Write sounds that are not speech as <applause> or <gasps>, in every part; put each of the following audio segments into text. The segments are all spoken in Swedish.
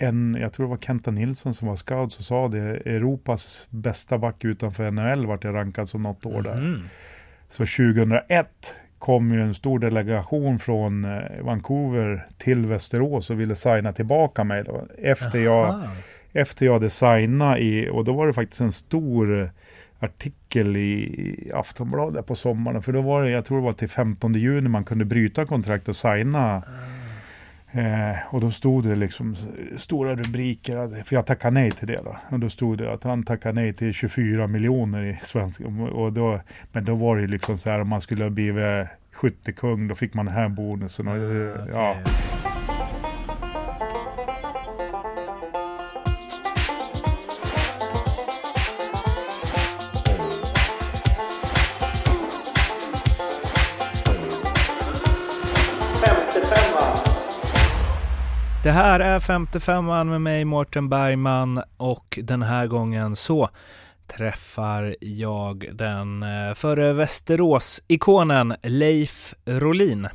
en, jag tror det var Kenta Nilsson som var scout som sa det, Europas bästa back utanför NHL vart jag rankad som något år där. Mhm. Så 2001 kom ju en stor delegation från eh, Vancouver till Västerås och ville signa tillbaka mig då. Efter jag, Aha. efter jag hade signat i, och då var det faktiskt en stor artikel i, Aftonbladet på sommaren. För då var det, jag tror det var till 15 juni man kunde bryta kontrakt och signa. Eh, och då stod det liksom stora rubriker, för jag tackade nej till det då. Och då stod det att han tackade nej till 24 miljoner i svensk. Och då, men då var det liksom så här om man skulle ha blivit skyttekung, då fick man den här bonusen. Och, eh, Okej. ja. Det här är 55an med mig Mårten Bergman och den här gången så träffar jag den eh, förre före Västerås-ikonen Leif Rolin.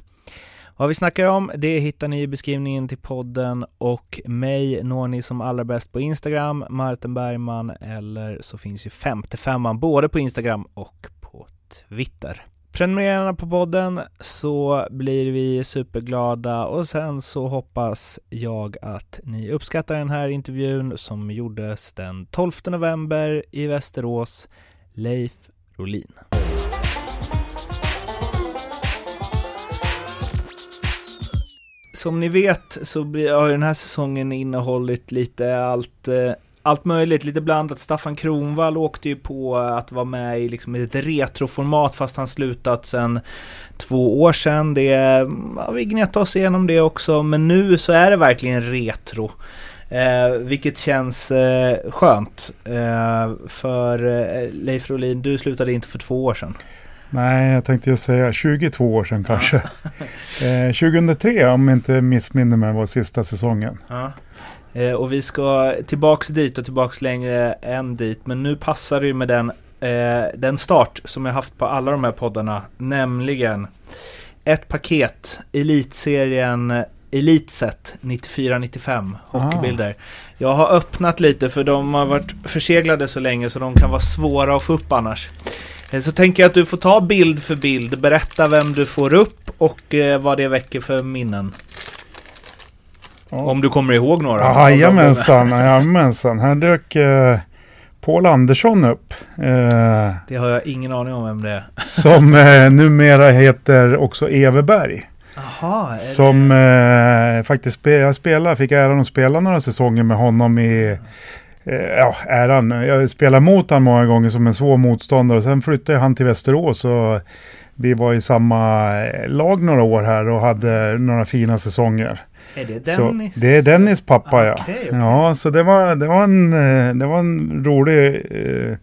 Vad vi snackar om det hittar ni i beskrivningen till podden och mig når ni som allra bäst på Instagram, Martin Bergman eller så finns ju 55an både på Instagram och på Twitter. Prenumerera gärna på podden så blir vi superglada och sen så hoppas jag att ni uppskattar den här intervjun som gjordes den 12 november i Västerås. Leif Rolin. Som ni vet så har ju den här säsongen innehållit lite allt, eh, allt möjligt, lite blandat. Staffan Kronvall åkte ju på att vara med i liksom ett retroformat fast han slutat sedan två år sedan. Det, ja, vi gnetade oss igenom det också, men nu så är det verkligen retro. Eh, vilket känns eh, skönt. Eh, för eh, Leif Rolin, du slutade inte för två år sedan. Nej, jag tänkte ju säga 22 år sedan kanske. eh, 2003 om jag inte missminner mig var sista säsongen. Eh, och vi ska tillbaks dit och tillbaks längre än dit. Men nu passar det ju med den, eh, den start som jag haft på alla de här poddarna. Nämligen ett paket Elitserien Elitset 94-95 hockeybilder. Jag har öppnat lite för de har varit förseglade så länge så de kan vara svåra att få upp annars. Eh, Så tänker jag att du får ta bild för bild, berätta vem du får upp och eh, vad det väcker för minnen. Ja. Om du kommer ihåg några. Jajamensan, jajamensan. Här dök eh, Paul Andersson upp. Eh, Det har jag ingen aning om vem det är. <laughs> som eh, numera heter också Everberg. Jaha, är Som eh, faktiskt spe, jag spelade, fick äran att spela några säsonger med honom i eh, Ja, äran. Jag spelade mot honom många gånger som en svår motståndare. Sen flyttade han till Västerås och vi var i samma eh, lag några år här och hade några fina säsonger. Det, är det Så Dennis? det är Dennis pappa ja. Okej, okej. Ja, så det var, det var, en, eh, det var en rolig eh,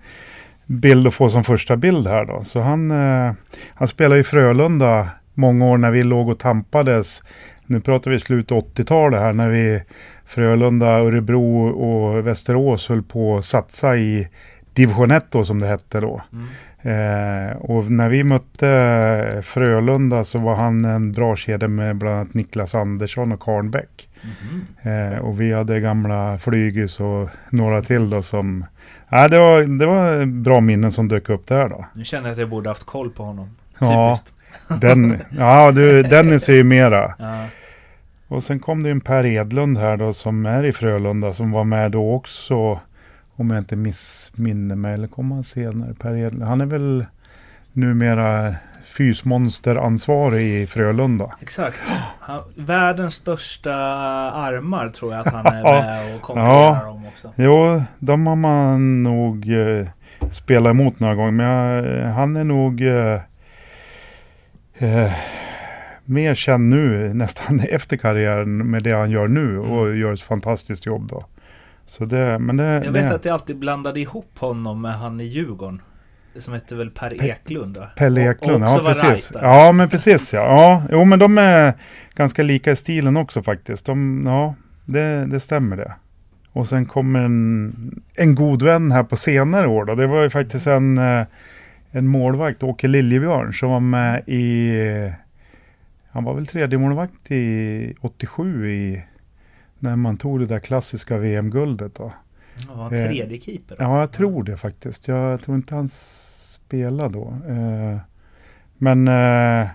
bild att få som första bild här då. Så han, eh, han spelade i Frölunda många år när vi låg och tampades. Nu pratar vi slutet 80-talet här när vi Frölunda, Örebro och Västerås höll på att satsa i division 1 då som det hette då. Mm. Eh, och när vi mötte Frölunda så var han en bra kedja med bland annat Niklas Andersson och Karn Bäck. Mhm. Eh, och vi hade gamla Flygis och några till då som... Ja, det, var, det var bra minnen som dök upp där då. Nu känner jag att jag borde haft koll på honom. Ja. Typiskt. Den, ja, du, <laughs> Dennis är ju mera. Ja. Och sen kom det en Per Edlund här då som är i Frölunda som var med då också. Om jag inte missminner mig, eller kom han senare? Per Edlund. Han är väl numera fysmonsteransvarig i Frölunda. Exakt. Han, världens största armar tror jag att han <laughs> är med och konkurrerar Ja. om också. Jo, de har man nog eh, spelat emot några gånger. Men jag, han är nog eh, eh, mer känd nu, <laughs> nästan efter karriären med det han gör nu. Och gör ett fantastiskt jobb då. Så det, men det, Jag vet det, att jag alltid blandade ihop honom med han i Djurgården. Som hette väl Per Pe- Eklund va? Pelle Och- Eklund, och också ja precis. Ja, men precis ja. ja. Jo, men de är ganska lika i stilen också faktiskt. De, ja, det, det stämmer det. Och sen kommer en, en god vän här på senare år då. Det var ju faktiskt en, eh, en målvakt, Åke Liljebjörn, som var med i... Han var väl tredje målvakt i 87 i när man tog det där klassiska VM-guldet då. Ja, tredje keeper? Ja, jag tror det faktiskt. Jag tror inte han spelade då. Eh, men eh,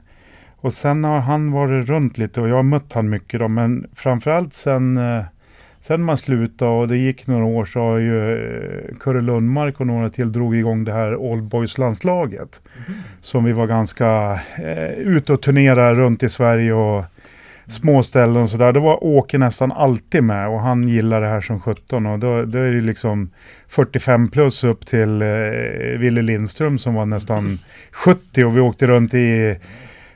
och sen har han varit runt lite och jag har mött han mycket då. Men framförallt sen, eh, sen man slutade och det gick några år så har ju Kurre Lundmark och några till drog igång det här Allboys-landslaget. Mm. Som vi var ganska eh, ute och turnerade runt i Sverige och små ställen och sådär. Då var Åke nästan alltid med och han gillar det här som 17 och då, då är det liksom 45 plus upp till eh, Ville Lindström som var nästan 70 och vi åkte runt i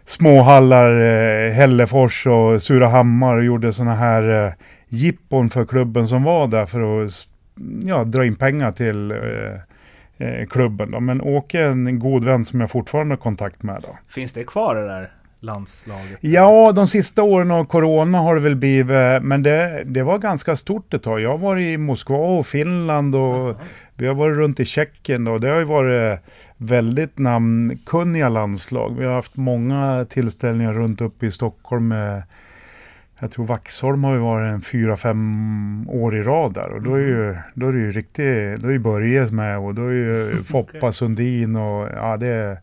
småhallar, eh, Hällefors och Surahammar och gjorde sådana här eh, jippon för klubben som var där för att ja, dra in pengar till eh, eh, klubben. Då. Men Åke är en god vän som jag fortfarande har kontakt med. Då. Finns det kvar det där? Landslaget? Ja, de sista åren av corona har det väl blivit, men det, det var ganska stort ett tag. Jag har varit i Moskva och Finland och Aha. vi har varit runt i Tjeckien och det har ju varit väldigt namnkunniga landslag. Vi har haft många tillställningar runt uppe i Stockholm med jag tror Vaxholm har ju varit en fyra, fem år i rad där och då är, ju, mm. då är det ju riktigt, då är ju Börje med och då är ju Foppa <laughs> Sundin och ja det är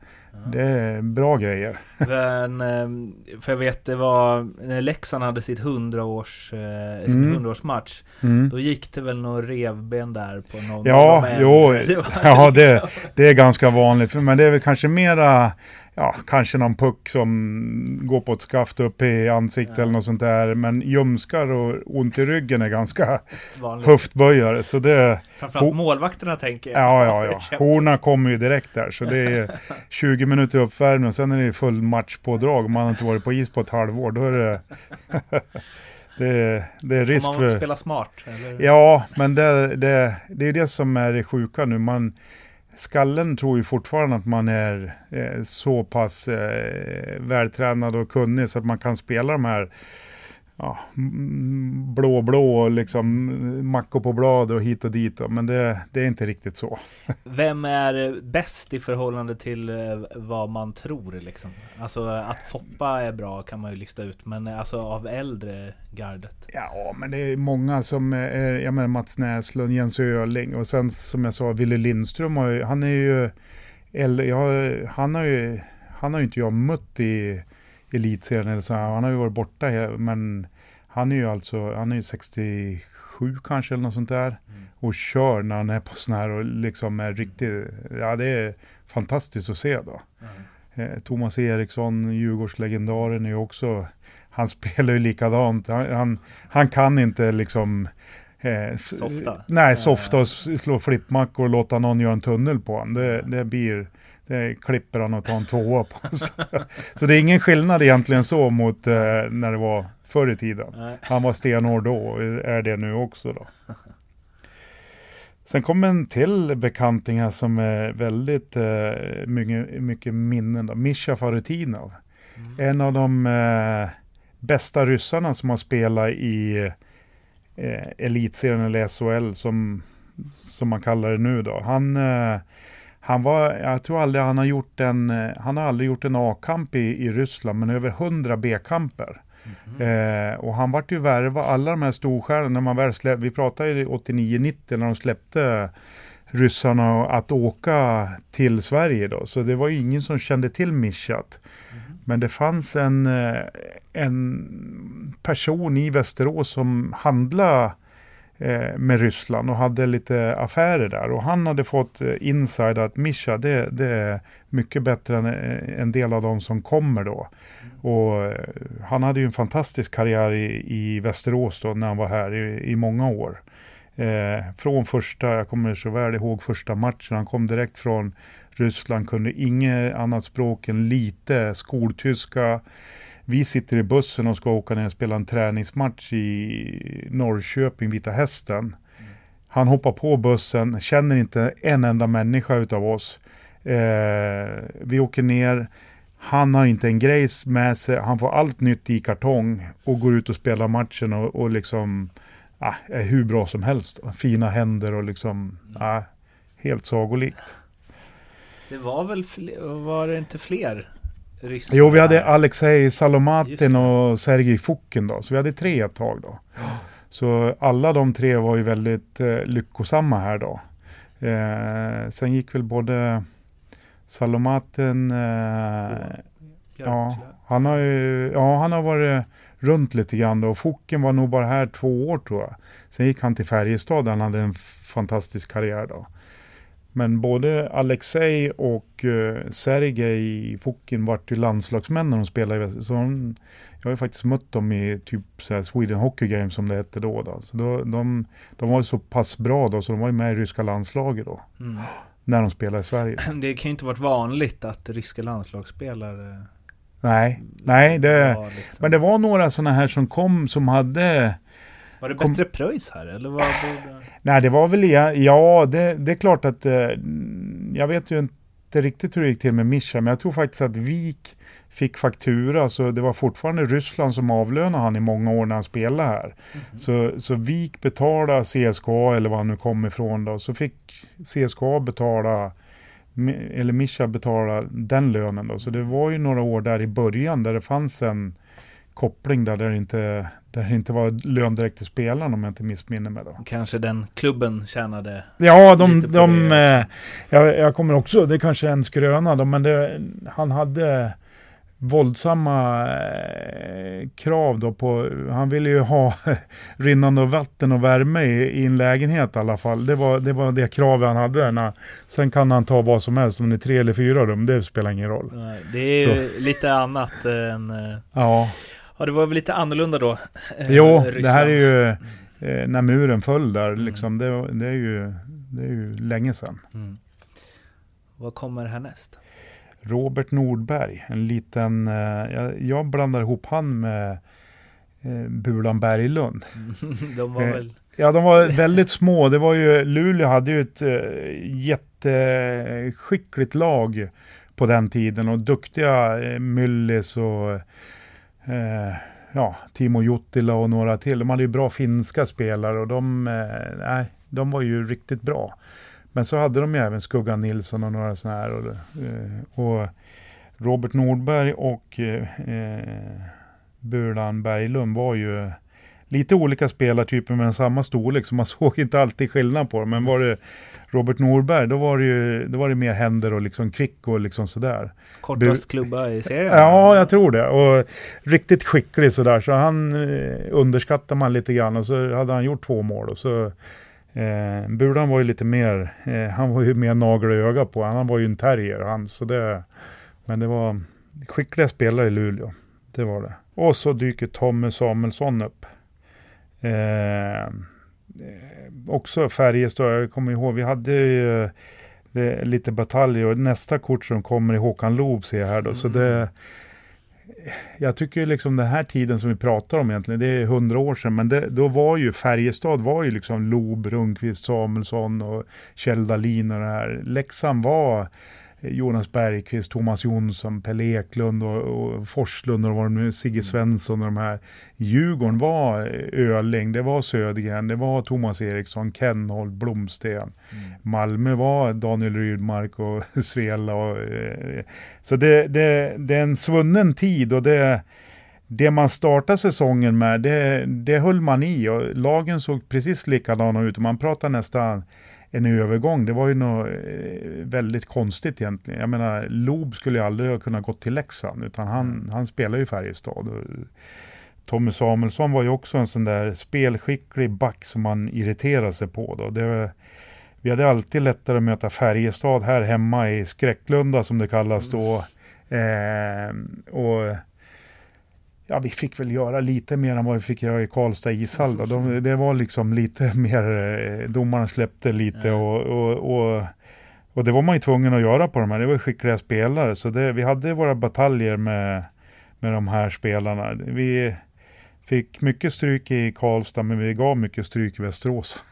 det är bra grejer. <laughs> Men, ehm, för jag vet det var när Leksand hade sitt 100 års, eh, sin mm. 100-årsmatch. Mm. Då gick det väl några revben där på någon Ja, jo, <laughs> det ja det, liksom- det är ganska vanligt. Men det är väl kanske mera ja, kanske någon puck som går på ett skaft upp i ansiktet ja. eller något sånt där. Men ljumskar och ont i ryggen är ganska Vanligt. höftböjare. Så det, Framförallt målvakterna tänker jag. Ja, ja, <laughs> ja. Horna kommer ju direkt där. Så det är 20 minuter uppvärmning och sen är det full matchpådrag. Man har inte varit på is på ett halvår, då är det... det, <laughs> det är risk för... Får man för... spela smart? Eller? Ja, men det, det, det är det som är det sjuka nu. Man skallen tror ju fortfarande att man är eh, så pass eh, vältränad och kunnig så att man kan spela de här ja, blå blå och liksom mackor på blad och hit och dit. Men det, det, är inte riktigt så. <laughs> Vem är bäst i förhållande till eh, vad man tror liksom? Alltså att Foppa är bra kan man ju lista ut, men alltså av äldre gardet? Ja, men det är många som, är, jag menar Mats Näslund, Jens Öling och sen som jag sa, Ville Lindström, han är ju, eller, ja, han har ju, han har ju inte jag mött i elitserien eller så. Han har ju varit borta, men han är ju alltså, han är ju 67 kanske eller något sånt där. Mm. Och kör när han är på sån här och liksom är riktigt, ja det är fantastiskt att se då. Mm. Eh, Thomas Eriksson, Djurgårdslegendaren är ju också, han <laughs> spelar ju likadant. Han, han, han kan inte liksom Eh, softa? Nej, softa och slå flippmackor och låta någon göra en tunnel på honom. Det, det blir, det klipper han och tar en tvåa på. <laughs> så, så det är ingen skillnad egentligen så mot eh, när det var förr i tiden. Nej. Han var stenhård då och är det nu också då. Sen kommer en till bekanting här som är väldigt eh, mycket, mycket minnen. Då. Mischa Farutinov. Mm. En av de eh, bästa ryssarna som har spelat i eh, elitserien eller SHL som, som man kallar det nu då. Han, eh, han var, jag tror aldrig han har gjort en, eh, han har aldrig gjort en A-kamp i, i Ryssland men över 100 B-kamper. Mm. Eh, och han vart ju värva, alla de här storstjärnorna, när man väl släppte, vi pratade ju 89-90 när de släppte ryssarna att åka till Sverige då. Så det var ju ingen som kände till Mischat. Mm. Men det fanns en, eh, en person i Västerås som handlade Eh, med Ryssland och hade lite affärer där. Och han hade fått eh, inside att Mischa, det, det är mycket bättre än eh, en del av de som kommer då. Och han hade ju en fantastisk karriär i, i Västerås då när han var här i, i många år. Eh, från första, jag kommer så väl ihåg första matchen, han kom direkt från Ryssland, kunde inget annat språk än lite skoltyska. Vi sitter i bussen och ska åka ner och spela en träningsmatch i Norrköping, Vita Hästen. Han hoppar på bussen, känner inte en enda människa utav oss. Eh, vi åker ner, han har inte en grejs med sig, han får allt nytt i kartong och går ut och spelar matchen och, och liksom ah, är hur bra som helst. Fina händer och liksom, ah, helt sagolikt. Det var väl, fler, var det inte fler ryssar? Jo, vi hade Alexej Salomatin och Sergej Fokin då, så vi hade tre ett tag då. Så alla de tre var ju väldigt eh, lyckosamma här då. Eh, sen gick väl både Salomaten, eh, ja, han har ju, ja, han har varit runt lite grann då. Focken var nog bara här två år tror jag. Sen gick han till Färjestad där han hade en fantastisk karriär då. Men både Alexej och uh, Sergej Fokin vart ju landslagsmän när de spelade så de, Jag har ju faktiskt mött dem i typ så här Sweden Hockey Games som det hette då. då. Så då, de, de var ju så pass bra då så de var ju med i ryska landslaget då. Mm. När de spelade i Sverige. <clears throat> Det kan ju inte varit vanligt att ryska landslagsspelare Nej, nej det, liksom. men det var några sådana här som kom som hade var det kom, bättre pröjs här eller vad borde... Nej det var väl, ja det, det är klart att eh, jag vet ju inte riktigt hur det gick till med Mischa, men jag tror faktiskt att Vik fick faktura, så det var fortfarande Ryssland som avlönade han i många år när han spelade här. Mm -hmm. Så, så Vik betalade CSKA eller var han nu kom ifrån då, så fick CSKA betala eller Mischa betala den lönen då. Så det var ju några år där i början där det fanns en koppling där, där det inte, där det inte var lön direkt till spelaren om jag inte missminner mig. Då. Kanske den klubben tjänade Ja, de, de, eh, jag, jag, kommer också, det kanske är en skröna då, men det, han hade våldsamma eh, krav då på, han ville ju ha <laughs> rinnande vatten och värme i, i, en lägenhet i alla fall. Det var det, var det kravet han hade. När, sen kan han ta vad som helst, om det är tre eller fyra rum, det spelar ingen roll. Nej, det är ju lite annat än... Eh, ja. Ja, det var väl lite annorlunda då? Eh, jo, Ryssland. det här är ju eh, när muren föll där, mm. liksom, det, det, är ju, det är ju länge sedan. Mm. Vad kommer härnäst? Robert Nordberg, en liten, eh, jag, jag blandar ihop han med Bulan Berglund. <laughs> de var väl... Ja, de var väldigt små. Det var ju, Luleå hade ju ett jätteskickligt lag på den tiden och duktiga Myllis och eh, ja, Timo Juttila och några till. De hade ju bra finska spelare och de, eh, de var ju riktigt bra. Men så hade de ju även Skuggan Nilsson och några sådana här. Och, eh, och Robert Nordberg och eh, eh Burlan Berglund var ju lite olika spelartyper men samma storlek, så man <laughs> såg inte alltid skillnad på dem. Men var det Robert Norberg, då var det ju då var det mer händer och liksom kvick och liksom sådär. Kortast klubba i serien? Ja, jag tror det. Och riktigt skicklig sådär, så han eh, underskattar man lite grann och så hade han gjort två mål och så Eh, Bulan var ju lite mer, eh, han var ju mer nagel i öga på, han var ju en terrier han, så det, men det var skickliga spelare i Luleå, det var det. Och så dyker Tommy Samuelsson upp. Eh också Färjestad, jag kommer ihåg, vi hade ju eh, lite bataljer och nästa kort som kommer är Håkan Loob ser jag här då, mm. så det jag tycker liksom den här tiden som vi pratar om egentligen, det är hundra år sedan, men det, då var ju Färjestad var ju liksom Lob, Rundqvist, Samuelsson och Kjell Dahlin och det här. Leksand var Jonas Bergqvist, Thomas Jonsson, Pelle Eklund och, och Forslund och var nu, Sigge mm. Svensson och de här. Djurgården var Öling, det var Södergren, det var Thomas Eriksson, Kenholt, Blomsten. Mm. Malmö var Daniel Rydmark och <laughs> Svela. Och, eh, så det, det, det är en svunnen tid och det det man startade säsongen med, det, det höll man i och lagen såg precis likadana ut. Man pratar nästan en övergång. Det var ju något eh, väldigt konstigt egentligen. Jag menar, Lob skulle ju aldrig ha kunnat gå till Leksand, utan han, mm. han spelar ju Färjestad. Tommy Samuelsson var ju också en sån där spelskicklig back som man irriterade sig på. Då. Det, vi hade alltid lättare att möta Färjestad här hemma i Skräcklunda som det kallas då. Eh, och ja, vi fick väl göra lite mer än vad vi fick göra i Karlstad ishall. Då. De, det var liksom lite <laughs> mer, eh, domarna släppte lite och, och, och, och, det var man ju tvungen att göra på de här. Det var skickliga spelare, så det, vi hade våra bataljer med, med de här spelarna. Vi fick mycket stryk i Karlstad, men vi gav mycket stryk i Västerås.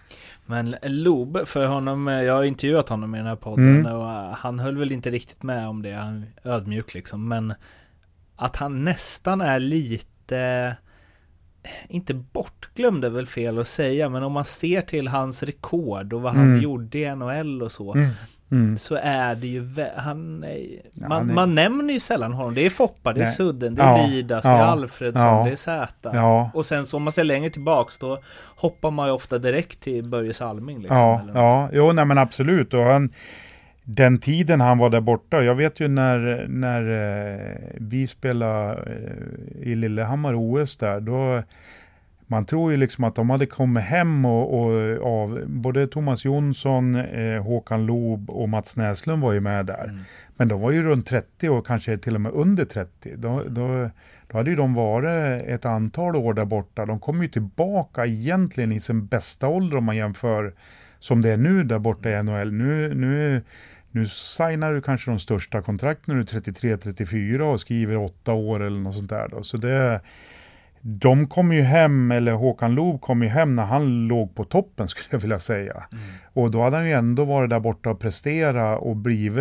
Men Lob, för honom, jag har intervjuat honom i den här podden mm. och han höll väl inte riktigt med om det, han är ödmjuk liksom, men att han nästan är lite inte bortglömd är väl fel att säga, men om man ser till hans rekord och vad han mm. gjorde i NHL och så. Mm. mm. så är det ju, han, man, ja, man nämner ju sällan honom. Det är Foppa, det är Nej. Sudden, det är ja, Lidas, ja, det är Alfredsson, ja, det är Zäta. Ja. Och sen så om man ser längre tillbaks då hoppar man ju ofta direkt till Börje Salming. Liksom, ja, ja, jo nej men absolut. Och han, den tiden han var där borta, jag vet ju när, när eh, vi spelade eh, i Lillehammar OS där, då man tror ju liksom att de hade kommit hem och, och av både Thomas Jonsson, eh, Håkan Loob och Mats Näslund var ju med där. Mm. Men de var ju runt 30 och kanske till och med under 30. Då, då, då hade ju de varit ett antal år där borta. De kom ju tillbaka egentligen i sin bästa ålder om man jämför som det är nu där borta i NHL. Nu, nu, nu signar du kanske de största kontrakten när du är 33-34 och skriver åtta år eller något sånt där. Då. Så det de kom ju hem, eller Håkan Loob kom ju hem när han låg på toppen <laughs> skulle jag vilja säga. Mm. Och då hade han ju ändå varit där borta och prestera och blivit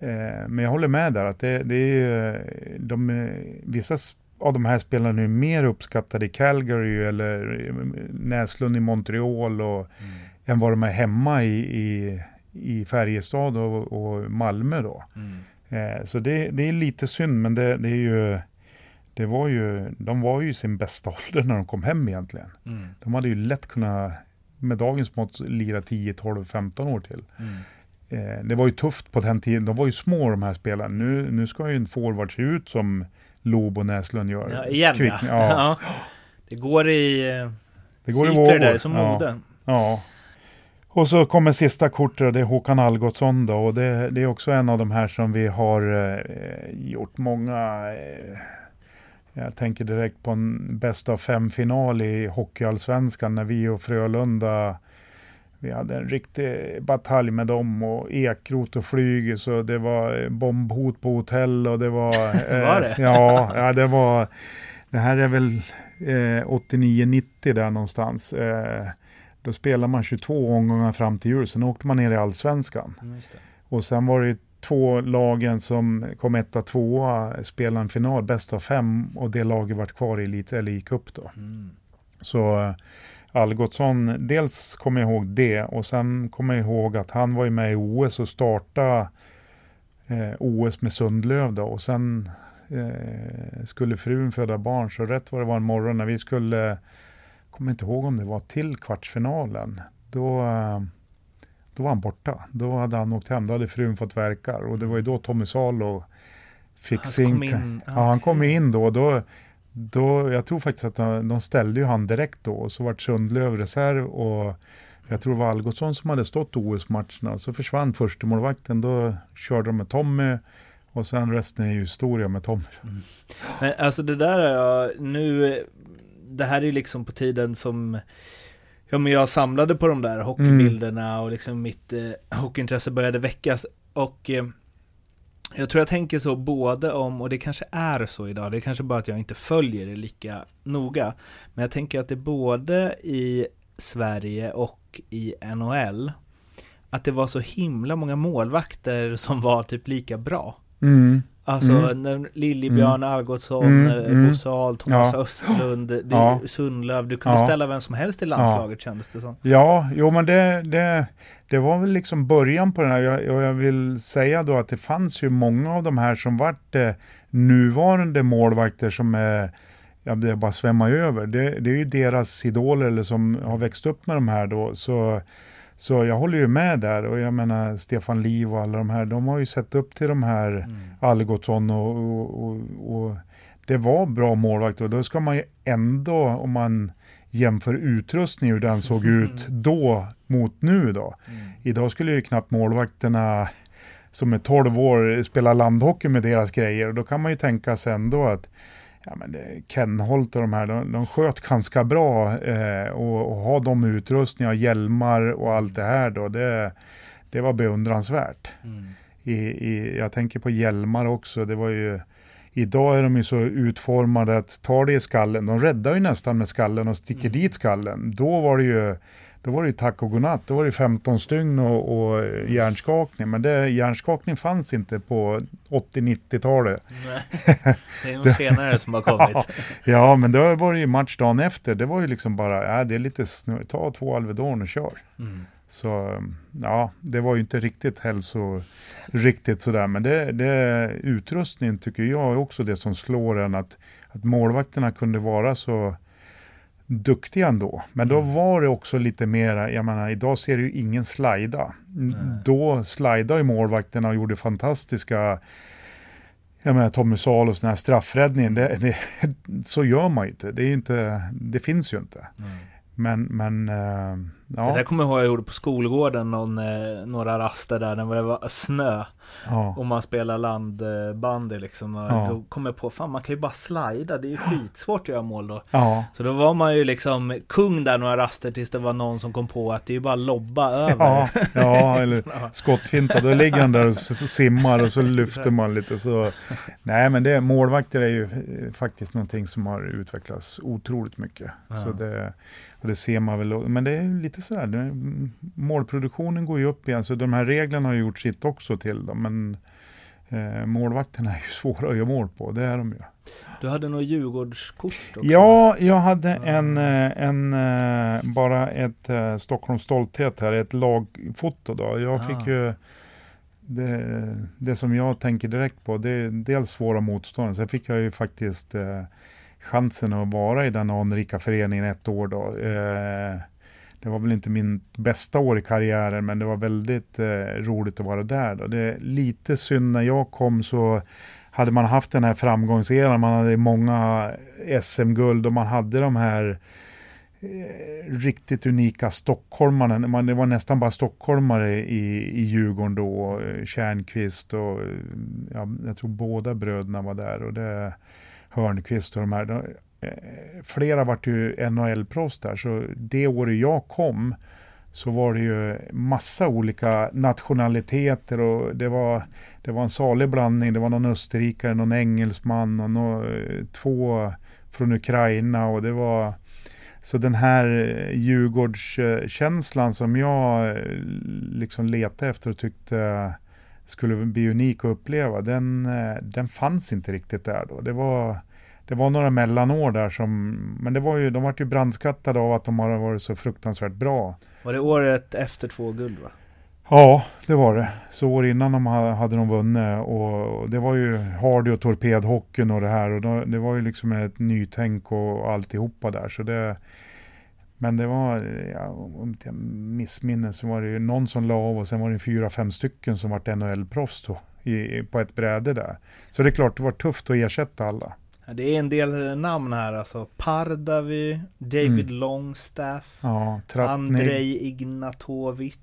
eh, men jag håller med där att det, det är de, vissa av de här spelarna är mer uppskattade i Calgary eller Näslund i Montreal och, mm. än vad de är hemma i, i, i Färjestad och, och Malmö då. Mm. Eh, så det, det, är lite synd men det, det är ju det var ju, de var ju i sin bästa <laughs> ålder när de kom hem egentligen. Mm. De hade ju lätt kunnat, med dagens mått, lira 10, 12, 15 år till. Mm. Eh, det var ju tufft på den tiden, de var ju små de här spelarna. Nu, nu ska ju en forward se ut som Lob och Näslund gör. Ja, igen Kvick, ja. <laughs> ja. Det går i eh, det går i vågor. där, som mode. Ja. ja. Och så kommer sista kortet och det är Håkan Algotsson då. Och det, det, är också en av de här som vi har eh, gjort många eh, jag tänker direkt på en bäst av fem-final i Hockeyallsvenskan när vi och Frölunda vi hade en riktig batalj med dem och Ekrot och flyg så det var bombhot på hotell och det var... <laughs> var det? Eh, ja, ja, det var... Det här är väl eh, 89-90 där någonstans. Eh, då spelar man 22 omgångar fram till jul, sen åkte man ner i allsvenskan. Mm, och sen var det två lagen som kom etta, tvåa spelade en final, bäst av fem och det laget vart kvar i Elite eller i Cup då. Mm. Så eh, Algotsson, dels kommer jag ihåg det och sen kommer jag ihåg att han var ju med i OS och startade eh, OS med Sundlöv då och sen eh, skulle frun föda barn så rätt vad det var en morgon när vi skulle, kommer inte ihåg om det var till kvartsfinalen, då eh, då var han borta. Då hade han åkt hem, då hade frun fått verkar och det var ju då Tommy Salo fick han sin... In, ja, han kom in då, då, då. Jag tror faktiskt att de ställde ju han direkt då och så vart Sundlöv reserv och jag tror det var Algotsson som hade stått OS-matcherna. Så försvann första målvakten. Då körde de med Tommy och sen resten är ju historia med Tommy. Mm. Men alltså det där nu, det här är liksom på tiden som Ja men jag samlade på de där hockeybilderna mm. och liksom mitt eh, hockeyintresse började väckas och eh, jag tror jag tänker så både om, och det kanske är så idag, det är kanske bara att jag inte följer det lika noga, men jag tänker att det både i Sverige och i NHL, att det var så himla många målvakter som var typ lika bra. Mm. Alltså mm. Liljebjörn mm. Algotsson, mm. Eh, mm. Bosse Ahl, Thomas ja. Östlund, det, ja. Sundlöv. Du kunde ja. ställa vem som helst i landslaget ja. kändes det som. Ja, jo men det, det, det var väl liksom början på den här. Jag, jag vill säga då att det fanns ju många av de här som vart eh, nuvarande målvakter som är Ja, det bara svämmar över. Det, det är ju deras idoler eller som har växt upp med de här då. Så så jag håller ju med där och jag menar Stefan Liv och alla de här, de har ju sett upp till de här mm. Algotsson och, och, och, och, det var bra målvakter och då ska man ju ändå, om man jämför utrustning hur den såg <laughs> ut då mot nu då. Mm. Idag skulle ju knappt målvakterna som är 12 år spela landhockey med deras grejer och då kan man ju tänka sig ändå att ja, men Kenholt och de här, de, de sköt ganska bra eh, och, och ha de utrustningar, hjälmar och allt det här då, det, det var beundransvärt. Mm. I, i, jag tänker på hjälmar också, det var ju Idag är de ju så utformade att tar det i skallen, de räddar ju nästan med skallen och sticker mm. dit skallen. Då var det ju då var det ju tack och godnatt. Då var det 15 stygn och, och hjärnskakning. Men det, hjärnskakning fanns inte på 80-90-talet. Nej, <laughs> det är nog senare som har kommit. ja, men då var det ju match dagen efter. Det var ju liksom bara, ja, det är lite snö, ta två Alvedon och kör. Mm. Så ja, det var ju inte riktigt hälso, riktigt sådär. Men det, det, utrustningen tycker jag är också det som slår en att, att målvakterna kunde vara så duktiga ändå. Men då Mm. var det också lite mera, jag menar idag ser du ju ingen slida. Nej. Då slidade ju målvakterna och gjorde fantastiska jag menar Tommy Salos den här straffräddningen, det, det, <laughs> så gör man ju inte. Det, är inte. det finns ju inte. Mm. Men, men eh, Det ja, där kommer jag ihåg jag gjorde på skolgården någon, eh, några raster där när det var snö ja, och man spelar landbandy liksom. Och Ja. Då kom jag på, fan man kan ju bara slida, det är ju <gasps> skitsvårt att göra mål då. ja, Så då var man ju liksom kung där några raster tills det var någon som kom på att det är ju bara lobba över. ja, ja, eller <laughs> skottfinta, då ligger han där och simmar och så lyfter man lite så. Nej men det, målvakter är ju eh, faktiskt någonting som har utvecklats otroligt mycket. Ja. Så det, och det ser man väl, men det är ju lite sådär, det, mm, målproduktionen går ju upp igen, så de här reglerna har gjort sitt också till dem, men eh, målvakterna är ju <laughs> svåra att göra mål på, det är de ju. Du hade nog Djurgårdskort också? Ja, jag hade en, eh, en, eh, bara ett eh, Stockholms stolthet här, ett lagfoto då. Jag Ah. fick ju det, det som jag tänker direkt på, det är dels svåra motståndare. Sen fick jag ju faktiskt eh, chansen att vara i den anrika föreningen ett år då. Eh, det var väl inte min bästa år i karriären, men det var väldigt eh, roligt att vara där. Då. Det är lite synd när jag kom så hade man haft den här framgångseran, man hade många SM-guld och man hade de här eh, riktigt unika stockholmarna. Man, det var nästan bara stockholmare i, i Djurgården då. Kärnqvist Tjärnqvist och ja, jag tror båda bröderna var där. Och det Hörnqvist och de här. Eh, flera vart ju NHL-proffs där. Så det året jag kom så var det ju massa olika nationaliteter och det var, det var en salig blandning. Det var någon österrikare, någon engelsman och någon, eh, två från Ukraina och det var så den här eh, Djurgårdskänslan som jag liksom letade efter och tyckte skulle bli unik att uppleva, den, den fanns inte riktigt där då. Det var, det var några mellanår där som, men det var ju, de var ju brandskattade av att de har varit så fruktansvärt bra. Var det året efter två guld va? Ja, det var det. Så år innan de ha- hade de vunnit och det var ju Hardy och torpedhockeyn och det här och det var ju liksom ett nytänk och alltihopa där. Så det, men det var, ja, om jag missminner så var det ju någon som la av och sen var det fyra, fem stycken som vart NHL-proffs då i, på ett bräde där. Så det är klart, det var tufft att ersätta alla. Det är en del namn här alltså. Pardavi, David Mm. Longstaff, Ja, Trattning, Andrei Ignatovic,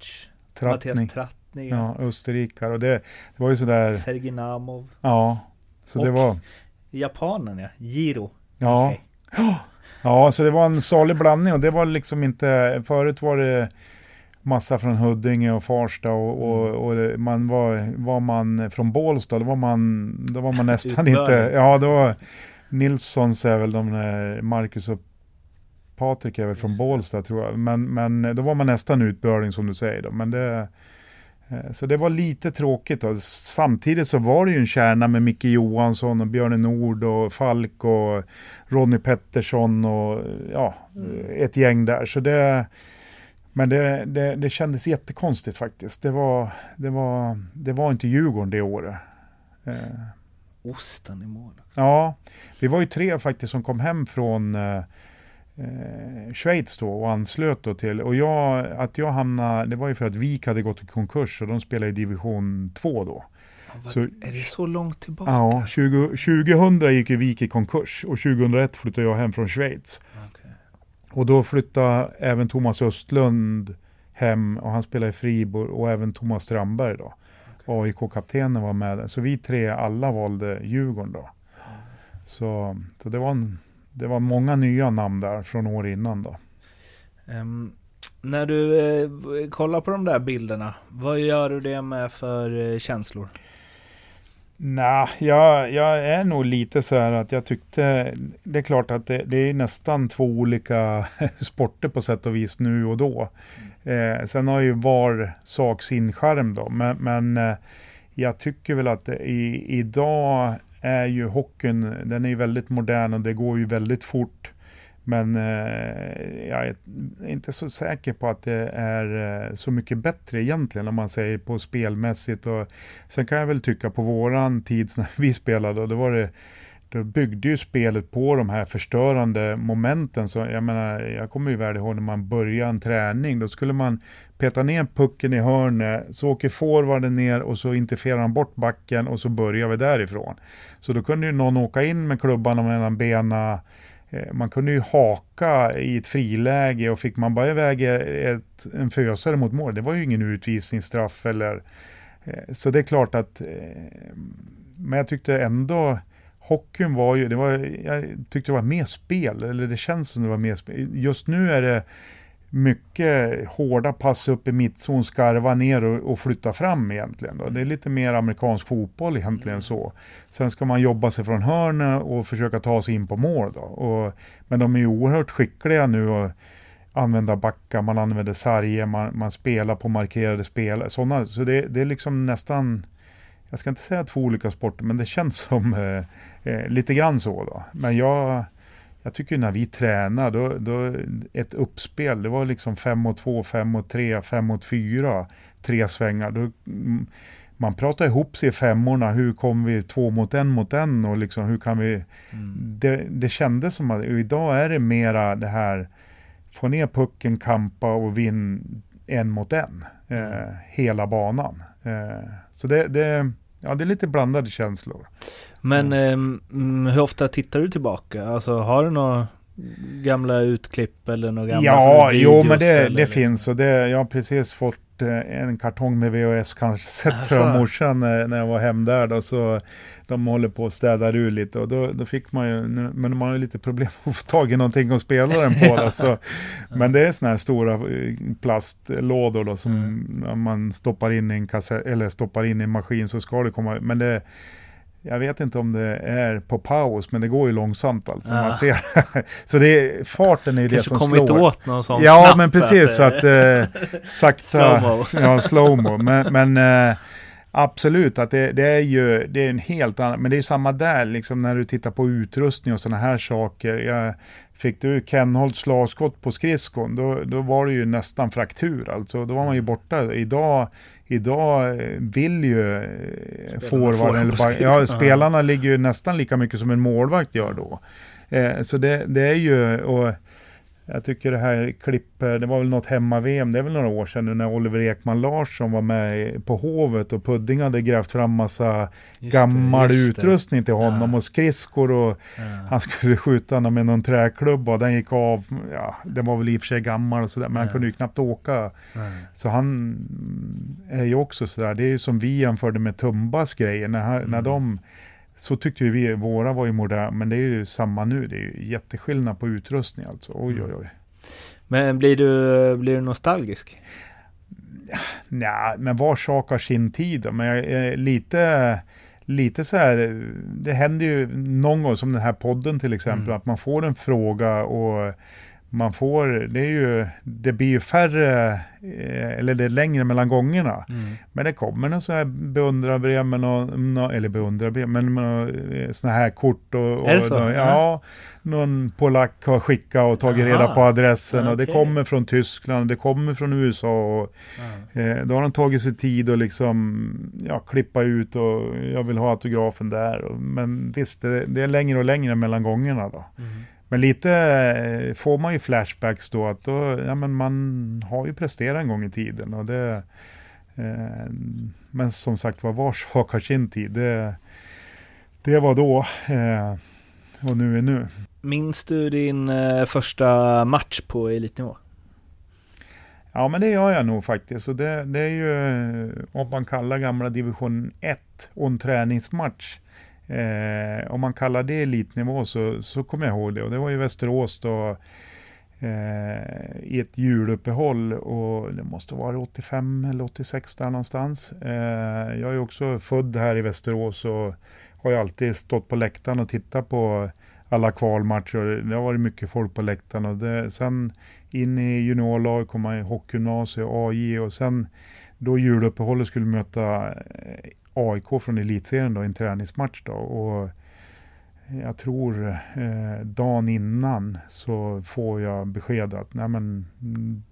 Mattias Trattning, Trattning, ja, österrikare och det, det var ju sådär, Sergej Namov. ja. Så det Och- var, Japanen ja, Giro. ja. Okej. Ja, så det var en salig blandning och det var liksom inte, förut var det massa från Huddinge och Farsta och, och, och det- man var, var man från Bålsta, då var man, då var man <laughs> nästan inte, ja det var Nilssons är väl de där, Marcus och Patrik är väl från Bålsta tror jag, men, men då var man nästan utbörling som du säger då, men det eh, så det var lite tråkigt. Då. Samtidigt så var det ju en kärna med Micke Johansson och Björne Nord och Falk och Ronny Pettersson och ja, ett gäng där. Så det, men det, det, det kändes jättekonstigt faktiskt. Det var, det, var, det var inte Djurgården det året. Osten i mål. Ja, vi var ju tre faktiskt som kom hem från eh, eh, Schweiz då och anslöt då till, och jag, att jag hamnade, det var ju för att Vik hade gått i konkurs och de spelade i division 2 då. Ja, Så- är det så långt tillbaka? Ja, 20, 2000 gick ju Vik i konkurs och 2001 flyttade jag hem från Schweiz. Okej. Och då flyttade även Thomas Östlund hem och han spelade i Fribourg och även Thomas Strandberg då. AIK-kaptenen var med. Så vi tre alla valde Djurgården då. Så, så det, var en, det var många nya namn där från år innan då. Ehm, när du eh, kollar på de där bilderna, vad gör du det med för eh, känslor? Nej, jag, jag är nog lite så här att jag tyckte, det är klart att det, det är nästan två olika <laughs> sporter på sätt och vis nu och då. Eh, sen har ju var sak sin charm då, men, men eh, jag tycker väl att i, idag är ju hockeyn, den är ju väldigt modern och det går ju väldigt fort. Men eh, jag är inte så säker på att det är eh, så mycket bättre egentligen om man säger på spelmässigt. Och, sen kan jag väl tycka på våran tid när <laughs> vi spelade, då var det då byggde ju spelet på de här förstörande momenten. Så jag menar, jag kommer ju väl ihåg när man började en träning, då skulle man peta ner pucken i hörnet, så åker forwarden ner och så interferar han bort backen och så börjar vi därifrån. Så då kunde ju någon åka in med klubban mellan benen eh, man kunde ju haka i ett friläge och fick man bara iväg ett, en fösare mot mål, det var ju ingen utvisningsstraff eller... Eh, så det är klart att... Eh, men jag tyckte ändå hockeyn var ju, det var, jag tyckte det var mer spel, eller det känns som det var mer spel. Just nu är det mycket hårda pass upp i mittzon, skarva ner och, och flytta fram egentligen. Då. Det är lite mer amerikansk fotboll egentligen så. Sen ska man jobba sig från hörnet och försöka ta sig in på mål. Då. Och, men de är ju oerhört skickliga nu och använda backar, man använder sarger, man, man spelar på markerade spel. Sådana, så det, det är liksom nästan, jag ska inte säga två olika sporter, men det känns som eh, eh, lite grann så. Då. Men jag jag tycker när vi tränar, då, då ett uppspel, det var liksom 5 mot 2, 5 mot 3, 5 mot 4, tre svängar. Då, mm, man pratar ihop sig i femmorna, hur kommer vi två mot en mot en och liksom hur kan vi... Mm. Det, det kändes som att idag är det mera det här, få ner pucken, kampa och vinn en mot en, eh, mm. hela banan. Eh, så det, det, ja, det är lite blandade känslor. Men mm. eh, hur ofta tittar du tillbaka? Alltså har du några gamla utklipp eller några gamla Ja, jo men det, det liksom? finns och det, jag har precis fått eh, en kartong med VHS kanske sett av morsan när, när jag var hem där då, så de håller på att städa ur lite och då, då fick man ju, men man har ju lite problem att få tag i någonting att spela den på. Då, <laughs> så, men det är sådana här stora eh, plastlådor då som mm. man stoppar in i en kassett, eller stoppar in i en maskin så ska det komma, men det jag vet inte om det är på paus, men det går ju långsamt alltså. Ja. Man ser. <laughs> så det är, farten är ju det som slår. Kanske kommit åt någon sån Ja, knapp men precis. Så att eh, sakta. Slowmo. <laughs> ja, slowmo. Men, men eh, absolut, att det, det, är ju det är en helt annan, men det är samma där, liksom när du tittar på utrustning och sådana här saker. Jag, fick du Kenholts slagskott på skridskon, då, då var det ju nästan fraktur alltså. Då var man ju borta. Idag Idag eh, vill ju eh, forwarden, eller ja, spelarna ligger ju nästan lika mycket som en målvakt gör då. Eh, så det, det, är ju, och jag tycker det här klippet, det var väl något hemma-VM, det är väl några år sedan nu när Oliver Ekman Larsson var med på Hovet och Pudding hade grävt fram massa just gammal det, utrustning till honom ja. och skridskor och ja. han skulle skjuta honom med någon träklubba och den gick av, ja, den var väl i och för sig gammal och sådär, men ja. han kunde ju knappt åka. Så han är ju också sådär, det är ju som vi jämförde med Tumbas grejer, när, mm. när de så tyckte vi, våra var ju moderna, men det är ju samma nu. Det är ju jätteskillnad på utrustning alltså. Oj, oj, oj. Men blir du, blir du nostalgisk? Nej, men var sak har sin tid. Då. Men jag är lite, lite så här, det händer ju någon gång, som den här podden till exempel, mm. att man får en fråga och man får, det är ju, det blir ju färre, eh, eller det är längre mellan gångerna. Mm. Men det kommer någon så här beundrarbrev med någon, eller beundrarbrev, men med eh, sådana här kort och... och är det så? Då, ja, någon polack har skickat och tagit Aha. reda på adressen okay. och det kommer från Tyskland, det kommer från USA och eh, då har de tagit sig tid att liksom, ja, klippa ut och jag vill ha autografen där. Men visst, det, det, är längre och längre mellan gångerna då. Mm. Men lite eh, får man ju flashbacks då att då, ja, men man har ju presterat en gång i tiden. Och det, eh, men som sagt var, var sak har sin tid. Det, det var då eh, och nu är nu. Minns du din eh, första match på elitnivå? Ja, men det gör jag nog faktiskt. Och det, det är ju, om man kallar gamla division 1 och en träningsmatch, Eh, om man kallar det elitnivå så, så kommer jag ihåg det. Och det var ju Västerås då. eh, i ett juluppehåll och det måste vara 85 eller 86 där någonstans. Eh, jag är också född här i Västerås och har ju alltid stått på läktaren och tittat på alla kvalmatcher. Det har varit mycket folk på läktaren. Och det, sen in i juniorlag, komma i hockeygymnasiet, AJ och sen då juluppehållet skulle möta eh, AIK från elitserien då, i en träningsmatch. Då, och jag tror eh, dagen innan så får jag besked att Nej, men,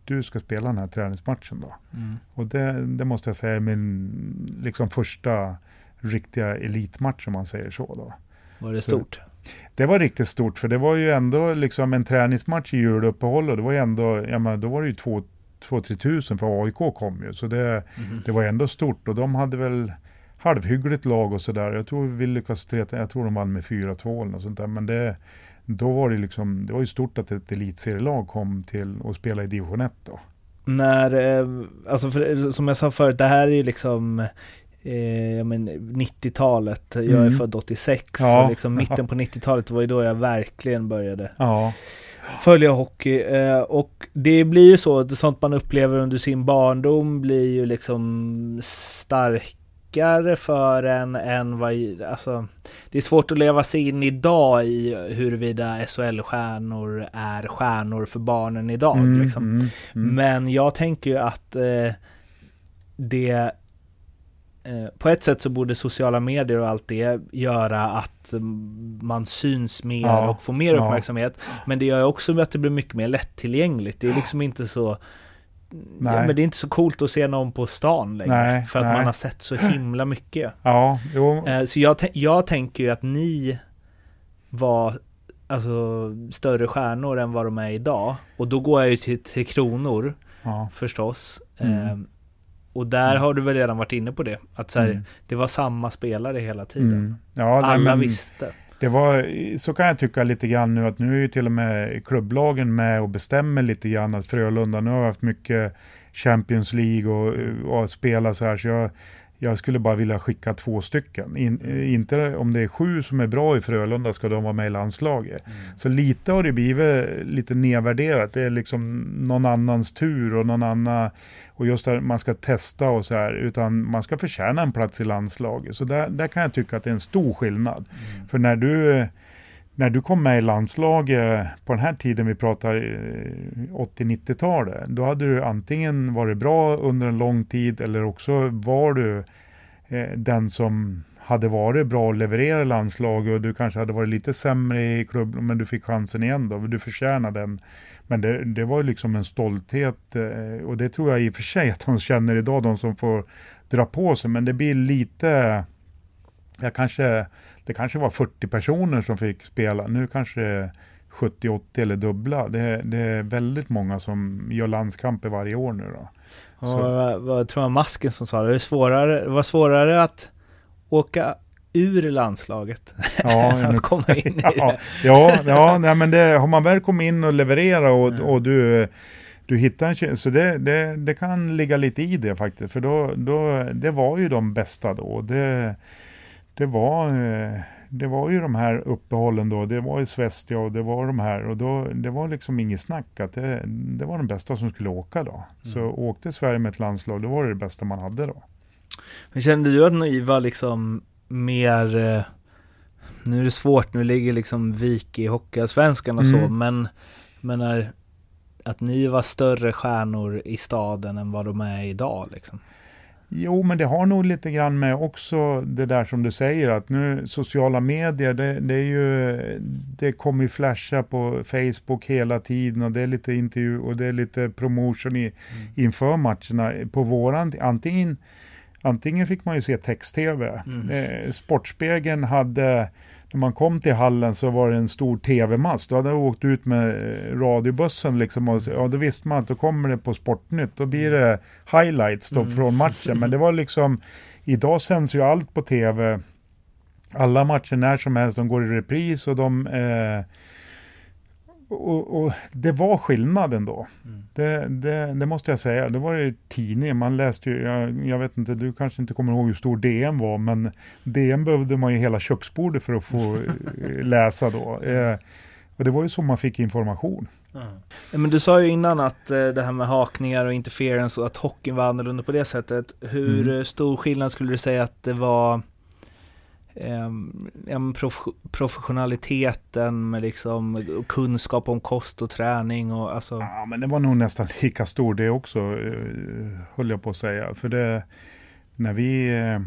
du ska spela den här träningsmatchen. Då. Mm. Och det, det, måste jag säga är min liksom, första riktiga elitmatch om man säger så. Då. Var det stort? Så, det var riktigt stort för det var ju ändå liksom en träningsmatch i juluppehåll och det var ju ändå, jag menar, då var det ju två 2-3 tusen för AIK kom ju. Så det, mm. det var ändå stort och de hade väl halvhyggligt lag och sådär. Jag tror vi lyckades treta, jag tror de vann med 4-2 eller något sånt där. Men det, då var det liksom, det var ju stort att ett elitserielag kom till och spela i division 1 då. När, eh, alltså för, som jag sa förut, det här är ju liksom eh, 90-talet, jag är mm. född 86, ja. så liksom mitten på 90-talet var ju då jag verkligen började ja. följa hockey. Eh, och det blir ju så, sånt man upplever under sin barndom blir ju liksom starkt starkare för en än vad, alltså, det är svårt att leva sig in idag i huruvida SHL-stjärnor är stjärnor för barnen idag. Mm, liksom. mm, mm. Men jag tänker ju att eh, det eh, på ett sätt så borde sociala medier och allt det göra att man syns mer ja, och får mer uppmärksamhet. Ja. Men det gör också att det blir mycket mer lättillgängligt. Det är liksom inte så Ja, men det är inte så coolt att se någon på stan längre. Nej, för att nej. man har sett så himla mycket. Ja, jo. Eh, så jag, jag tänker ju att ni var alltså, större stjärnor än vad de är idag. Och då går jag ju till Tre Kronor ja. förstås. Mm. Eh, och där mm. har du väl redan varit inne på det. Att så här, mm. det var samma spelare hela tiden. Mm. Ja, Alla men, visste. Det var, så kan jag tycka lite grann nu att nu är ju till och med klubblagen med och bestämmer lite grann att Frölunda nu har haft mycket Champions League och, och spela så här så jag, jag skulle bara vilja skicka två stycken. In, inte om det är sju som är bra i Frölunda ska de vara med i landslaget. Mm. Så lite har det blivit lite nedvärderat. Det är liksom någon annans tur och någon annan och just att man ska testa och så här, utan man ska förtjäna en plats i landslaget. Så där, där kan jag tycka att det är en stor skillnad. Mm. För när du när du kom med i landslaget eh, på den här tiden vi pratar eh, 80-90-talet, då hade du antingen varit bra under en lång tid eller också var du eh, den som hade varit bra och levererat landslaget och du kanske hade varit lite sämre i klubben men du fick chansen igen då, du förtjänade den. Men det, det var liksom en stolthet eh, och det tror jag i och för sig att de känner idag, de som får dra på sig, men det blir lite jag kanske, det kanske var 40 personer som fick spela. Nu kanske det är 70, 80 eller dubbla. Det, det är väldigt många som gör landskamper varje år nu då. Och vad, tror jag masken som sa det? Det, svårare, det var svårare att åka ur landslaget ja, <laughs> att komma in i <laughs> det. Ja, ja nej, men det, har man väl kommit in och levererat och, mm. och du du hittar en så det, det, det kan ligga lite i det faktiskt, för då, då, det var ju de bästa då. Det, det var, eh, det var ju de här uppehållen då, det var ju Svestia och det var de här och då, det var liksom inget snack att det, det var de bästa som skulle åka då. Mm. Så åkte Sverige med ett landslag, då var det det bästa man hade då. Men kände du att ni var liksom mer, eh, nu är det svårt, nu ligger liksom Vik i Hockeyallsvenskan och mm. så, men, men är, att ni var större stjärnor i staden än vad de är idag liksom? Jo, men det har nog lite grann med också det där som du säger att nu sociala medier, det, det är ju, det kommer ju flasha på Facebook hela tiden och det är lite intervju och det är lite promotion i, mm. inför matcherna. På våran, antingen, antingen fick man ju se text-tv. Mm. Eh, Sportspegeln hade när man kom till hallen så var det en stor tv-mast. Då hade jag åkt ut med eh, radiobussen liksom och ja, då visste man att då kommer det på Sportnytt. Då blir det highlights då mm. från matchen. Men det var liksom, idag sänds ju allt på tv. Alla matcher när som helst, de går i repris och de eh, och, och, det var skillnaden då. Mm. Det, det, det, måste jag säga. Det var ju tidning, man läste ju, jag, jag, vet inte, du kanske inte kommer ihåg hur stor DN var, men DN behövde man ju hela köksbordet för att få <laughs> läsa då. Eh, Och det var ju så man fick information. Mm. Men du sa ju innan att eh, det här med hakningar och interference och att hockeyn var annorlunda på det sättet. Hur mm. stor skillnad skulle du säga att det var eh, prof professionaliteten med liksom kunskap om kost och träning och alltså... Ja, men det var nog nästan lika stor det också, eh, höll jag på att säga. För det, när vi, eh,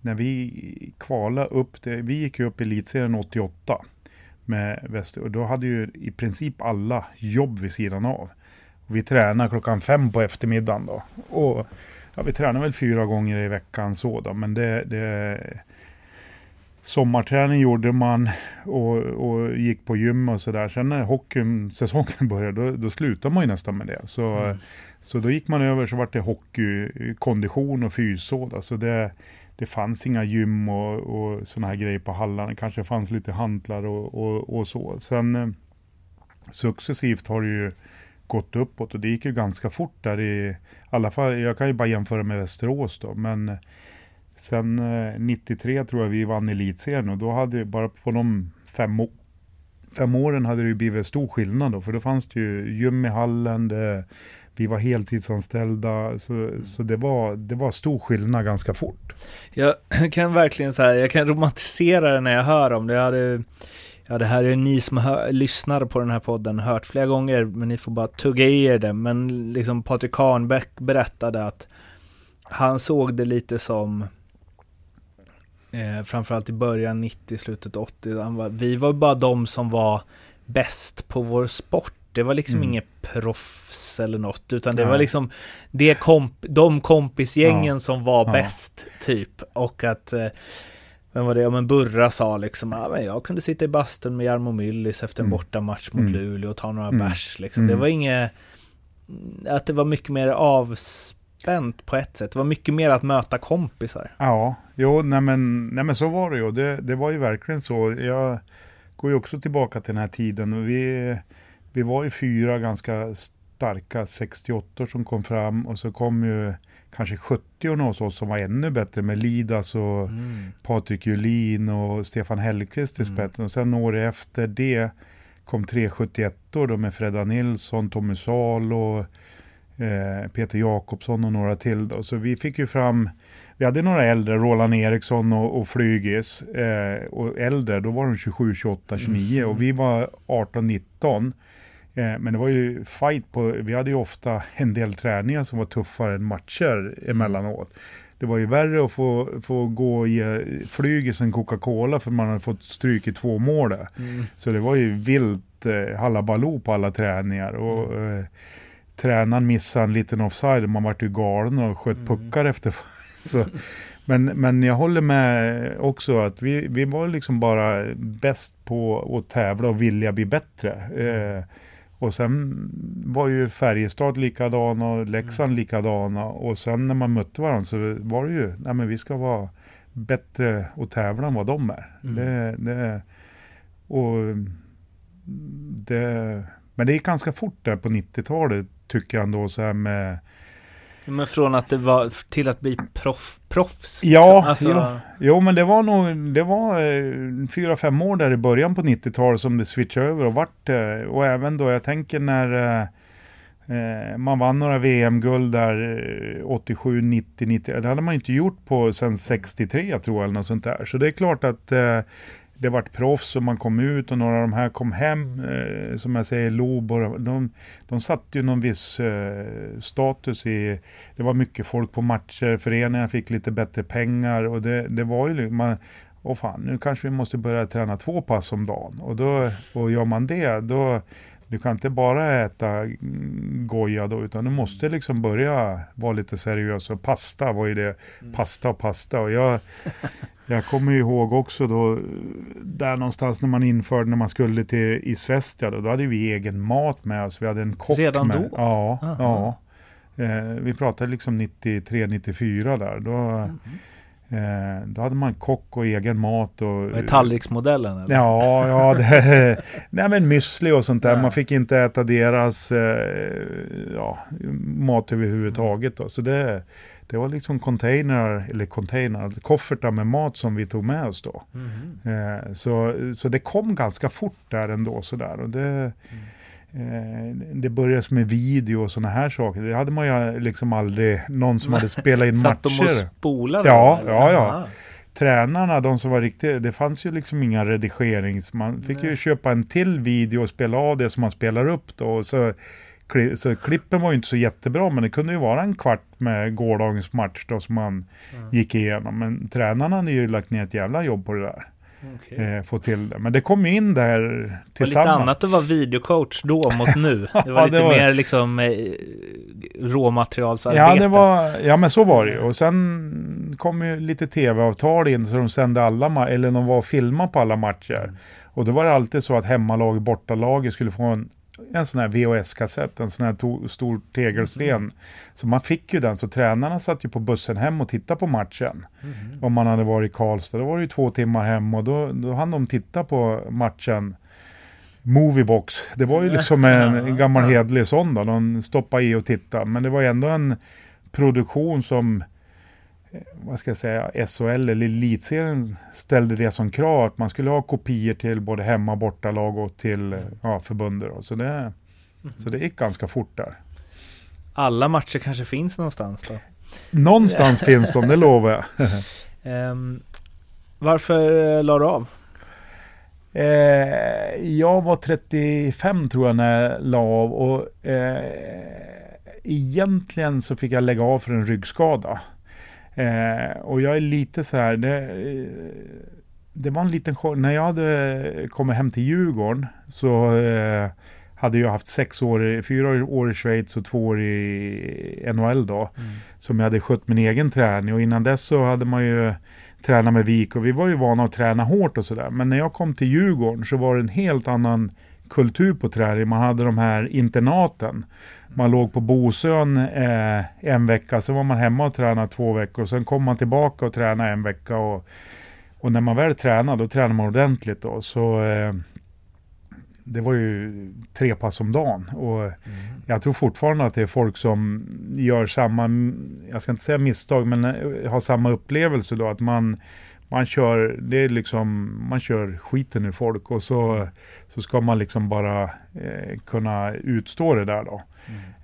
när vi kvalade upp, det, vi gick ju upp i elitserien 88 med Väster och då hade ju i princip alla jobb vid sidan av. Och vi tränade klockan fem på eftermiddagen då. Och ja, vi tränade väl fyra gånger i veckan så då, men det, det Sommarträning gjorde man och, och gick på gym och sådär. Sen när hockeysäsongen <laughs> började, då, då slutade man ju nästan med det. Så, mm. så då gick man över, så vart det hockeykondition och fys. Så, så det, det fanns inga gym och, och sådana här grejer på hallarna. kanske fanns lite hantlar och, och, och så. Sen eh, successivt har det ju gått uppåt och det gick ju ganska fort där i alla fall. Jag kan ju bara jämföra med Västerås då, men sen eh, 93 tror jag vi vann elitserien och då hade det bara på de fem, fem åren hade det ju blivit stor skillnad då, för då fanns det ju gym i hallen, det, vi var heltidsanställda, så, så det, var, det var stor skillnad ganska fort. Jag <clears throat> kan verkligen så här, jag kan romantisera det när jag hör om det. Jag hade, ja, det här är ni som hör, lyssnar på den här podden hört flera gånger, men ni får bara tugga i er det. Men liksom Patrik Kahnbäck berättade att han såg det lite som eh, framförallt i början 90, slutet 80. Han var, vi var bara de som var bäst på vår sport det var liksom mm. inget proffs eller något, utan det Nej. var liksom det komp de kompisgängen ja. som var ja. bäst, typ. Och att, eh, vem var det, ja men Burra sa liksom, ja, men jag kunde sitta i bastun med Jarmo Myllys efter en mm. bortamatch mot mm. Luleå och ta några mm. bärs. Liksom. Det mm. var inget, att det var mycket mer avspänt på ett sätt. Det var mycket mer att möta kompisar. Ja, jo, nej men, nej men så var det ju. Det, det var ju verkligen så. Jag går ju också tillbaka till den här tiden och vi vi var ju fyra ganska starka 68 som kom fram och så kom ju kanske 70 hos oss som var ännu bättre med Lidas och mm. Patrik Julin och Stefan Hellqvist i mm. spetsen. Och sen året efter det kom 371 då med Fredda Nilsson, Tommy Sal och eh, Peter Jakobsson och några till. Då. Så vi fick ju fram, vi hade några äldre, Roland Eriksson och, och Flygis. Eh, och äldre, då var de 27, 28, 29 mm. och vi var 18, 19. Eh, men det var ju fight på, vi hade ju ofta <laughs> en del träningar som var tuffare än matcher emellanåt. Det var ju värre att få, få gå och ge flyget en Coca-Cola för man hade fått stryk i två mål. Mm. Så det var ju vilt eh, halabaloo på alla träningar. Och, mm. eh, tränaren missade en liten offside man vart ju galen och sköt mm. puckar efter. <laughs> Så, men, men jag håller med också att vi, vi var liksom bara bäst på att tävla och vilja bli bättre. Eh, och sen var ju Färjestad likadana och Leksand mm. likadana. Och sen när man mötte varandra så var det ju, nej men vi ska vara bättre och tävla än vad de är. Mm. Det, det, och det, men det gick ganska fort där på 90-talet tycker jag ändå så här med men från att det var till att bli proff, proffs? Ja, alltså... jo, jo, men det var nog, det var eh, fyra, fem år där i början på 90-talet som det switchade över och vart eh, Och även då, jag tänker när eh, man vann några VM-guld där 87, 90, 90. Det hade man inte gjort på sen 63 tror jag eller något sånt där. Så det är klart att det vart proffs och man kom ut och några av de här kom hem. Eh, som jag säger, Lobor. De, de satte ju någon viss eh, status i... Det var mycket folk på matcher, föreningarna fick lite bättre pengar och det, det var ju... Liksom, man, Åh fan, nu kanske vi måste börja träna två pass om dagen. Och, då, och gör man det, då, du kan inte bara äta goja då, utan du måste liksom börja vara lite seriös. Och pasta var ju det, mm. pasta och pasta. Och jag, jag kommer ihåg också då, där någonstans när man införde, när man skulle till i Svestia, då, då hade vi egen mat med oss. Vi hade en kock Redan med. då? Ja, Aha. ja. Eh, vi pratade liksom 93, 94 där. Då, mm. Eh, då hade man kock och egen mat. Och, det tallriksmodellen? Eller? Ja, ja det, <laughs> nej men müsli och sånt där. Ja. Man fick inte äta deras eh, ja, mat överhuvudtaget. Då. Så det, det var liksom container, eller container, koffertar med mat som vi tog med oss då. Mhm. Eh, så, så det kom ganska fort där ändå sådär. Och det, eh, det började med video och sådana här saker. Det hade man ju liksom aldrig, någon som hade spelat in <laughs> Satt de och matcher. spolade? Ja, eller? ja, ja. Aha. Tränarna, de som var riktiga, det fanns ju liksom inga redigerings... Man fick ju Nej. köpa en till video och spela av det som man spelar upp då. Och så, så klippen var ju inte så jättebra, men det kunde ju vara en kvart med gårdagens match då som man Mm. gick igenom. Men tränarna hade ju lagt ner ett jävla jobb på det där. Okej. Eh, få till det. Men det kom ju in där Det var lite tillsammans. annat att vara videocoach då mot nu. <laughs> Det var Ja, lite det var- mer liksom eh, råmaterialsarbete. Ja, det var, ja, men så var det ju. Och sen kom ju lite tv-avtal in så de sände alla, ma- eller de var och filmade på alla matcher. Och då var det alltid så att hemmalag och bortalaget skulle få en, en sån här VHS-kassett, en sån här to- stor tegelsten. Så man fick ju den, så tränarna satt ju på bussen hem och tittade på matchen. Mhm. Om man hade varit i Karlstad, då var det ju två timmar hem och då, då hann de titta på matchen. Moviebox, det var ju liksom en gammal hedlig sån då, de stoppade i och tittade. Men det var ju ändå en produktion som, vad ska jag säga, SHL eller Elitserien ställde det som krav att man skulle ha kopior till både hemma och bortalag och till ja, förbundet. Så det, så det gick ganska fort där. Alla matcher kanske finns någonstans då. Någonstans <laughs> finns de, det lovar jag. <laughs> Ehm, varför eh, la du av? Eh, jag var 35 tror jag när jag la av och eh, egentligen så fick jag lägga av för en ryggskada. Eh, och jag är lite så här, det, eh, det var en liten chock. När jag hade kommit hem till Djurgården så eh, hade jag haft sex år, fyra år i Schweiz och två år i NHL då. Som jag hade skött min egen träning och innan dess så hade man ju tränat med Vik och vi var ju vana att träna hårt och sådär. Men när jag kom till Djurgården så var det en helt annan kultur på träning. Man hade de här internaten. Man låg på Bosön eh, en vecka, sen var man hemma och tränade två veckor. Sen kom man tillbaka och tränade en vecka. Och, och när man väl tränade, då tränade man ordentligt då. Så eh, det var ju tre pass om dagen. Och jag tror fortfarande att det är folk som gör samma, jag ska inte säga misstag, men eh, har samma upplevelse då. Att man, man kör, det är liksom, man kör skiten ur folk och så, så ska man liksom bara eh, kunna utstå det där då.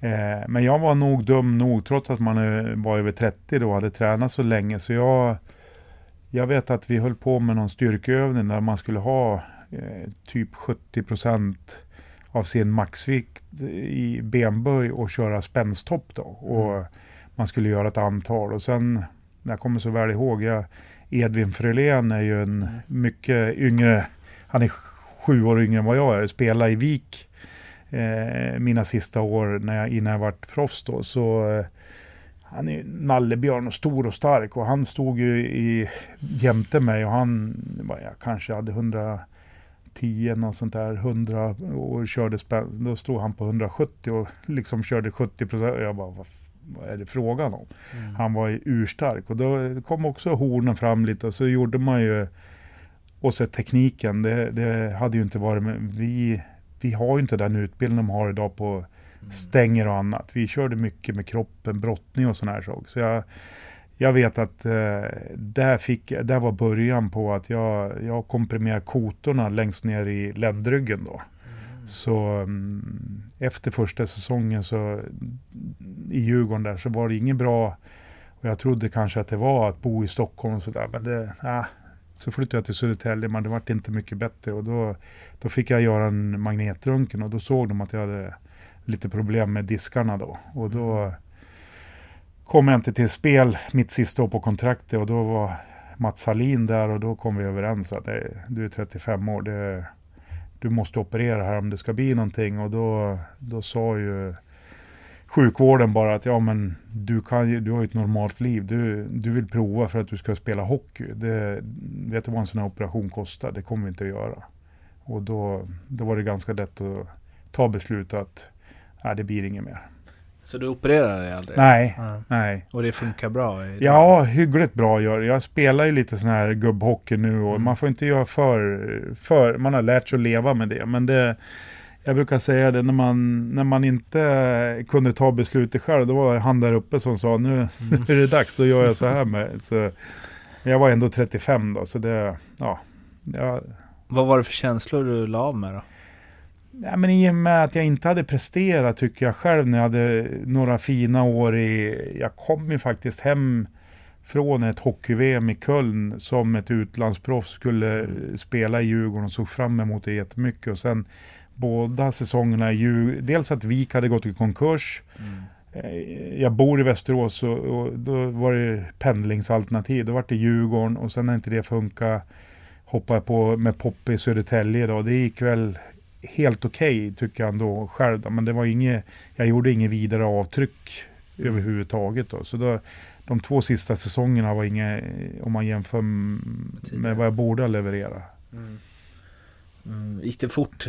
Eh, men jag var nog dum nog, trots att man eh, var över 30 då och hade tränat så länge. Så jag, jag vet att vi höll på med någon styrkeövning där man skulle ha eh, typ 70 procent av sin maxvikt i benböj och köra spänsttopp då. Och man skulle göra ett antal och sen, jag kommer så väl ihåg, jag, Edvin Frölén är ju en mycket yngre, han är sju år yngre än vad jag är, spelar i Vik eh, mina sista år när jag, innan jag vart proffs då. Så eh, han är ju nallebjörn och stor och stark och han stod ju i, jämte mig och han jag kanske hade 110 något sånt där, 100 och körde spänn. Då stod han på 170 och liksom körde 70 procent. Jag bara, vad, vad är det frågan om? Mm. Han var ju urstark och då kom också hornen fram lite och så gjorde man ju och så tekniken, det, det hade ju inte varit med. Vi, vi har ju inte den utbildning de har idag på stänger och annat. Vi körde mycket med kroppen, brottning och sådana här saker. Så jag, jag vet att eh, där, fick, där var början på att jag, jag komprimerade kotorna längst ner i ländryggen då. Så mm, efter första säsongen så i Djurgården där så var det inget bra. Och jag trodde kanske att det var att bo i Stockholm och sådär. Men det, ah, så flyttade jag till Södertälje men det vart inte mycket bättre. Och då, då fick jag göra en magnetröntgen och då såg de att jag hade lite problem med diskarna då. Och då kom jag inte till spel mitt sista år på kontraktet och då var Mats Salin där och då kom vi överens att "Nej, du är 35 år, det, du måste operera här om det ska bli någonting. Och då, då sa ju sjukvården bara att ja men du, kan, ju- du har ju ett normalt liv, du, du vill prova för att du ska spela hockey. Det, vet du vad en sån här operation kostar? Det kommer vi inte att göra. Och då, då var det ganska lätt att ta beslutet att nej, det blir inget mer. Så du opererar dig aldrig? Nej, nej. Och det funkar bra? i det? Ja, hyggligt bra gör. Jag spelar ju lite sån här gubbhockey nu och Mm. man får inte göra för, för... Man har lärt sig att leva med det. Men det... Jag brukar säga det, när man, när man inte kunde ta beslutet själv, då var det han där uppe som sa nu, Mm. <laughs> nu är det dags, då gör jag så här med. Så, jag var ändå 35 då, så det... Ja, jag, Vad var det för känslor du la av med då? Ja, men I och med att jag inte hade presterat tycker jag själv när jag hade några fina år i... Jag kom ju faktiskt hem från ett hockey-VM i Köln som ett utlandsproffs skulle spela i Djurgården och såg fram emot det jättemycket. Och sen båda säsongerna i Djurgården, dels att Vik hade gått i konkurs. Eh, Jag bor i Västerås och, och då var det pendlingsalternativ. Då var det Djurgården och sen när inte det funkade hoppade jag på med Poppe i Södertälje då. Det gick väl helt okej tycker jag ändå själv. Då. Men det var inget, jag gjorde inget vidare avtryck överhuvudtaget. Då. Så då, de två sista säsongerna var inget, om man jämför med vad jag borde ha levererat. Mm. Mm. Gick det fort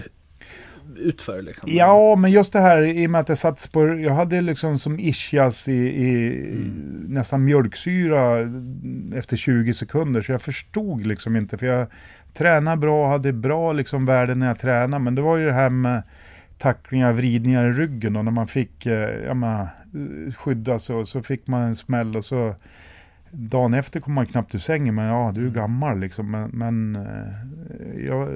utför liksom? Ja, men just det här i och med att jag satt på, jag hade liksom som ischias i, i Mm. nästan mjölksyra efter 20 sekunder. Så jag förstod liksom inte, för jag tränade bra, hade bra liksom värden när jag tränade. Men det var ju det här med tacklingar, vridningar i ryggen och när man fick eh, ja, men, eh, skydda sig och så fick man en smäll och så dagen efter kom man knappt ur sängen. Men ja, du är gammal liksom. Men, men eh, jag,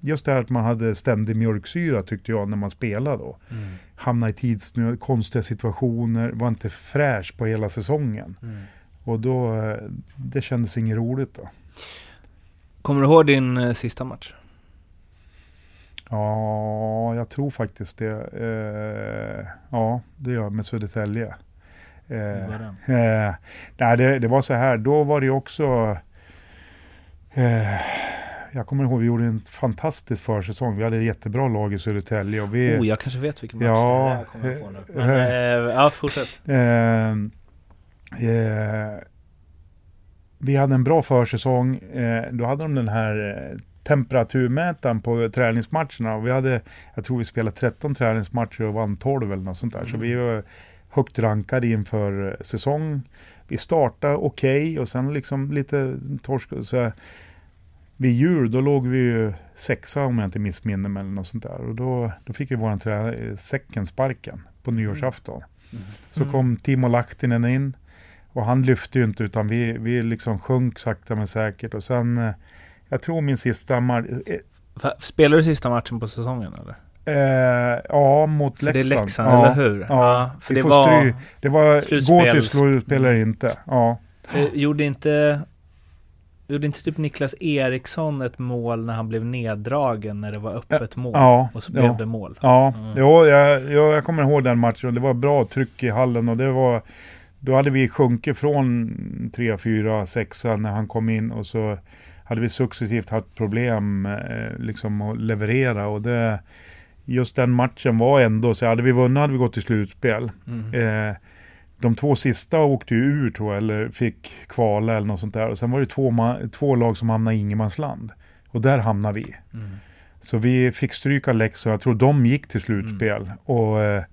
just det här att man hade ständig mjölksyra tyckte jag när man spelade då. Mm. Hamna i tidsnöd, konstiga situationer, var inte fräsch på hela säsongen. Mm. Och då, det kändes inget roligt då. Kommer du ihåg din eh, sista match? Ja, jag tror faktiskt det. Eh, ja, det gör jag med Södertälje. Eh, den? Eh, nej, det, det var så här, då var det också... Eh, jag kommer ihåg, vi gjorde en fantastisk försäsong. Vi hade ett jättebra lag i Södertälje. Och vi, Oh, jag kanske vet vilken match Ja, det är. jag kommer på nu. eh, Men, eh, ja, fortsätt. Vi hade en bra försäsong. Eh, då hade de den här eh, temperaturmätaren på träningsmatcherna. Och vi hade, jag tror vi spelade 13 träningsmatcher och vann 12 eller något sånt där. Så Mm. vi var högt rankade inför eh, säsong. Vi startade okej och sen liksom lite torsk. Så här, vid jul då låg vi ju sexa om jag inte missminner mig eller något sånt där. Och då, då fick vi våran tränare eh, säcken sparken på nyårsafton. Mm. Så kom Timo Lahtinen in och han lyfte ju inte utan vi, vi liksom sjönk sakta men säkert och sen eh, jag tror min sista match, Va, Spelar du sista matchen på säsongen eller? eh, ja mot För det är Leksand. Leksand, ja, eller hur? Ja, för vi det var... stry- Det var gå Slutspels- till slutspel eller inte. Ja. För gjorde inte... Gjorde inte typ Niklas Eriksson ett mål när han blev neddragen när det var öppet mål? Ja, Och så ja. blev det mål? Ja, Mm. jo, jag, jag, jag kommer ihåg den matchen och det var bra tryck i hallen och det var Då hade vi sjunkit från 3, 4, 6 när han kom in och så hade vi successivt haft problem eh, liksom att leverera och det Just den matchen var ändå så hade vi vunnit hade vi gått till slutspel. Mm. Eh, de två sista åkte ju ur tror jag, eller fick kvala eller något sånt där. Och sen var det två, två lag som hamnade i ingenmansland. Och där hamnade vi. Mm. Så vi fick stryka Leksand, jag tror de gick till slutspel. Och eh,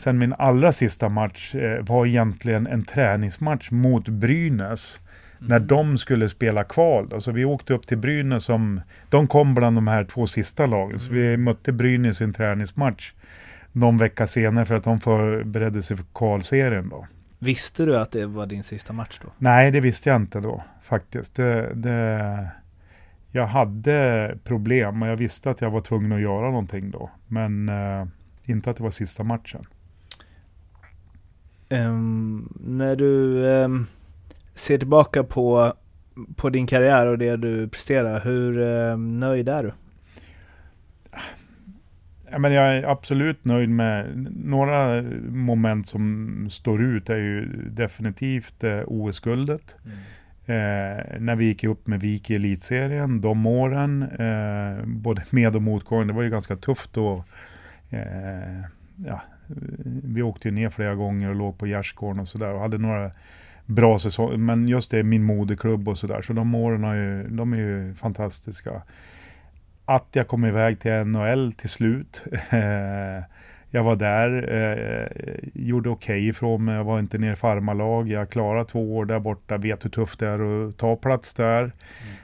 sen min allra sista match eh, var egentligen en träningsmatch mot Brynäs. När Mm. de skulle spela kval. då. Så vi åkte upp till Brynäs som, de kom bland de här två sista lagen. Så vi Mm. mötte Brynäs i en träningsmatch någon vecka senare för att de förberedde sig för kvalserien då. Visste du att det var din sista match då? Nej, det visste jag inte då faktiskt. Det, det, jag hade problem och jag visste att jag var tvungen att göra någonting då. Men eh, inte att det var sista matchen. Ehm, när du ehm, ser tillbaka på, på din karriär och det du presterar, hur ehm, nöjd är du? Ja, men jag är absolut nöjd med några moment som står ut är ju definitivt eh, OS-guldet. Eh, när vi gick upp med Vik i elitserien, de åren, eh, både med och motgång, det var ju ganska tufft då. Eh, ja, vi åkte ju ner flera gånger och låg på gärdsgården och sådär och hade några bra säsonger. Men just det, min moderklubb och sådär. Så de åren är ju, de är ju fantastiska. Att jag kom iväg till NHL till slut. Eh, <laughs> jag var där, eh, gjorde okej okay ifrån mig, jag var inte ner i farmarlag, jag klarade två år där borta, vet hur tufft det är att ta plats där. Mm.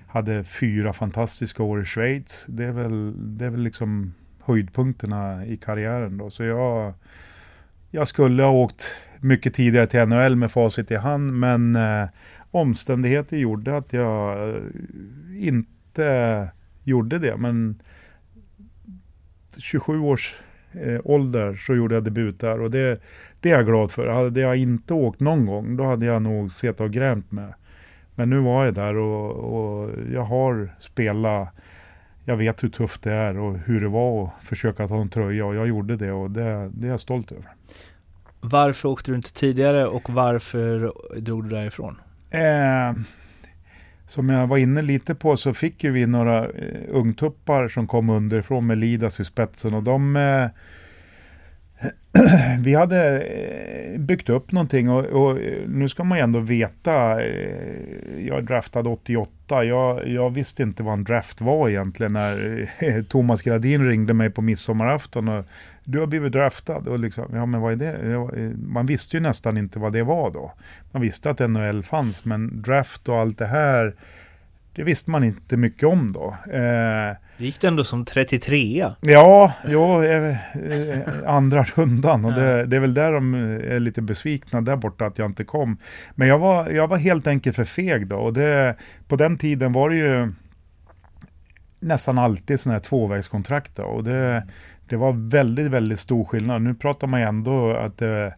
Hade fyra fantastiska år i Schweiz. Det är väl, det är väl liksom höjdpunkterna i karriären då. Så jag, jag skulle ha åkt mycket tidigare till NHL med facit i hand, men eh, omständigheter gjorde att jag eh, inte gjorde det. Men 27 års eh, ålder så gjorde jag debut där och det, det är jag glad för. Hade jag inte åkt någon gång, då hade jag nog sett och grämt med. Men nu var jag där och, och jag har spelat jag vet hur tufft det är och hur det var att försöka ta en tröja och jag gjorde det och det, det är jag stolt över. Varför åkte du inte tidigare och varför drog du därifrån? Eh, som jag var inne lite på så fick ju vi några eh, ungtuppar som kom underifrån med Lidas i spetsen och de eh, <clears throat> vi hade eh, byggt upp någonting och, och, eh, nu ska man ju ändå veta, eh, jag draftade 88, jag, jag, visste inte vad en draft var egentligen när <laughs> Thomas Gradin ringde mig på midsommarafton och du har blivit draftad. Och liksom, ja men vad är det? Man visste ju nästan inte vad det var då. Man visste att NHL fanns, men draft och allt det här, det visste man inte mycket om då. Eh, gick det ändå som 33 Ja, jo, eh, eh, andra rundan. Och det, det, är väl där de är lite besvikna där borta att jag inte kom. Men jag var, jag var helt enkelt för feg då. Och det, på den tiden var det ju nästan alltid sådana här tvåvägskontrakt. Då. Och det, det var väldigt, väldigt stor skillnad. Nu pratar man ju ändå att eh, eh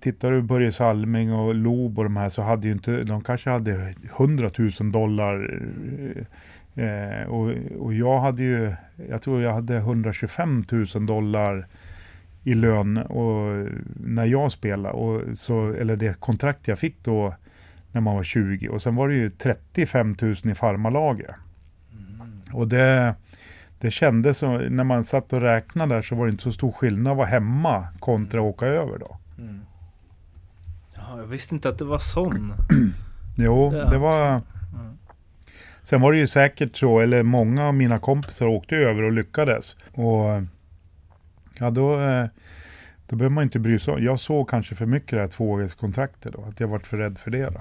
tittar du Börje Salming och Lob och de här så hade ju inte, de kanske hade 100 000 dollar. Eh, och, och jag hade ju, jag tror jag hade 125 000 dollar i lön och, när jag spelade. Och så, eller det kontrakt jag fick då när man var 20. Och sen var det ju 35 000 i farmalaget. Mm. Och det, det kändes som, när man satt och räknade där så var det inte så stor skillnad att vara hemma kontra att åka över då. Mm. Ja, jag visste inte att det var sån. <clears throat> jo, det, det var... Mm. Sen var det ju säkert så, eller många av mina kompisar åkte över och lyckades. Och ja, då, eh, då behöver man inte bry sig om. Jag såg kanske för mycket det här tvåårskontraktet då, att jag varit för rädd för det då.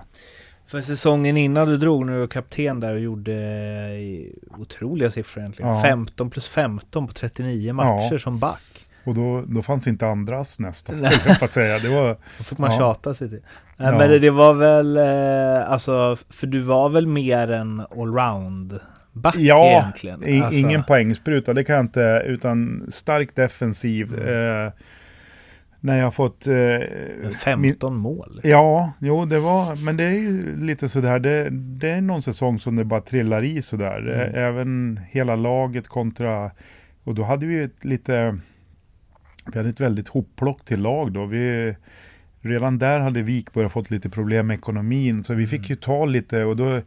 För säsongen innan du drog, när du var kapten där och gjorde eh, otroliga siffror egentligen. Ja. 15 plus 15 på 39 matcher ja. som back. Och då, då fanns inte andras nästan, jag säga. Det var, <laughs> då fick man ja. tjata sig till. Ja. Men det, det, var väl, eh, alltså, för du var väl mer en allround back ja, egentligen? Alltså. ingen poängspruta, det kan jag inte, utan stark defensiv. Mm. Eh, när jag fått... Eh, 15 min, mål? Ja, jo det var, men det är ju lite sådär, det, det är någon säsong som det bara trillar i sådär. Mm. Även hela laget kontra, och då hade vi ett lite, vi hade ett väldigt hopplock till lag då. Vi, redan där hade börjat fått lite problem med ekonomin, så vi fick mm. ju ta lite och då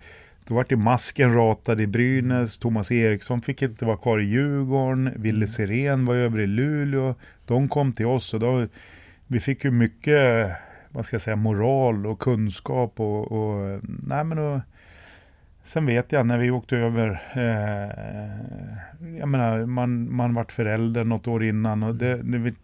då vart ju masken ratad i Brynäs, Thomas Eriksson fick inte vara kvar i Djurgården, Ville mm. Sirén var över i Luleå. De kom till oss och då, vi fick ju mycket, vad ska jag säga, moral och kunskap och, och nej men då, Sen vet jag när vi åkte över, eh, jag menar man, man vart förälder något år innan och det, det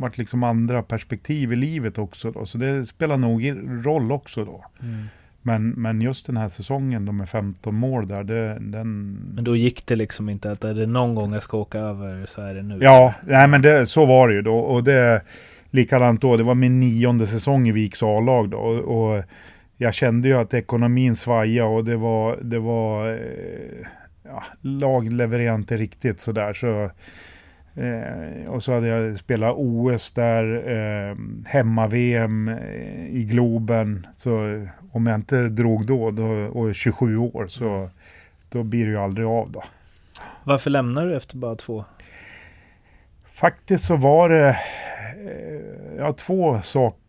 vart liksom andra perspektiv i livet också då, så det spelar nog roll också då. Mm. Men, men just den här säsongen då med 15 mål där, det, den... Men då gick det liksom inte att är det någon gång jag ska åka över så är det nu? Ja, nej men det, så var det ju då. Och det likadant då, det var min nionde säsong i Viks A-lag då. Och, och, jag kände ju att ekonomin svajade och det var, det var eh, ja, lag levererade inte riktigt sådär. Så, Eh, och så hade jag spelat OS där, eh, hemma-VM eh, i Globen. Så om jag inte drog då, då och 27 år, så då blir det ju aldrig av då. Varför lämnar du efter bara två? Faktiskt så var det eh, ja, två saker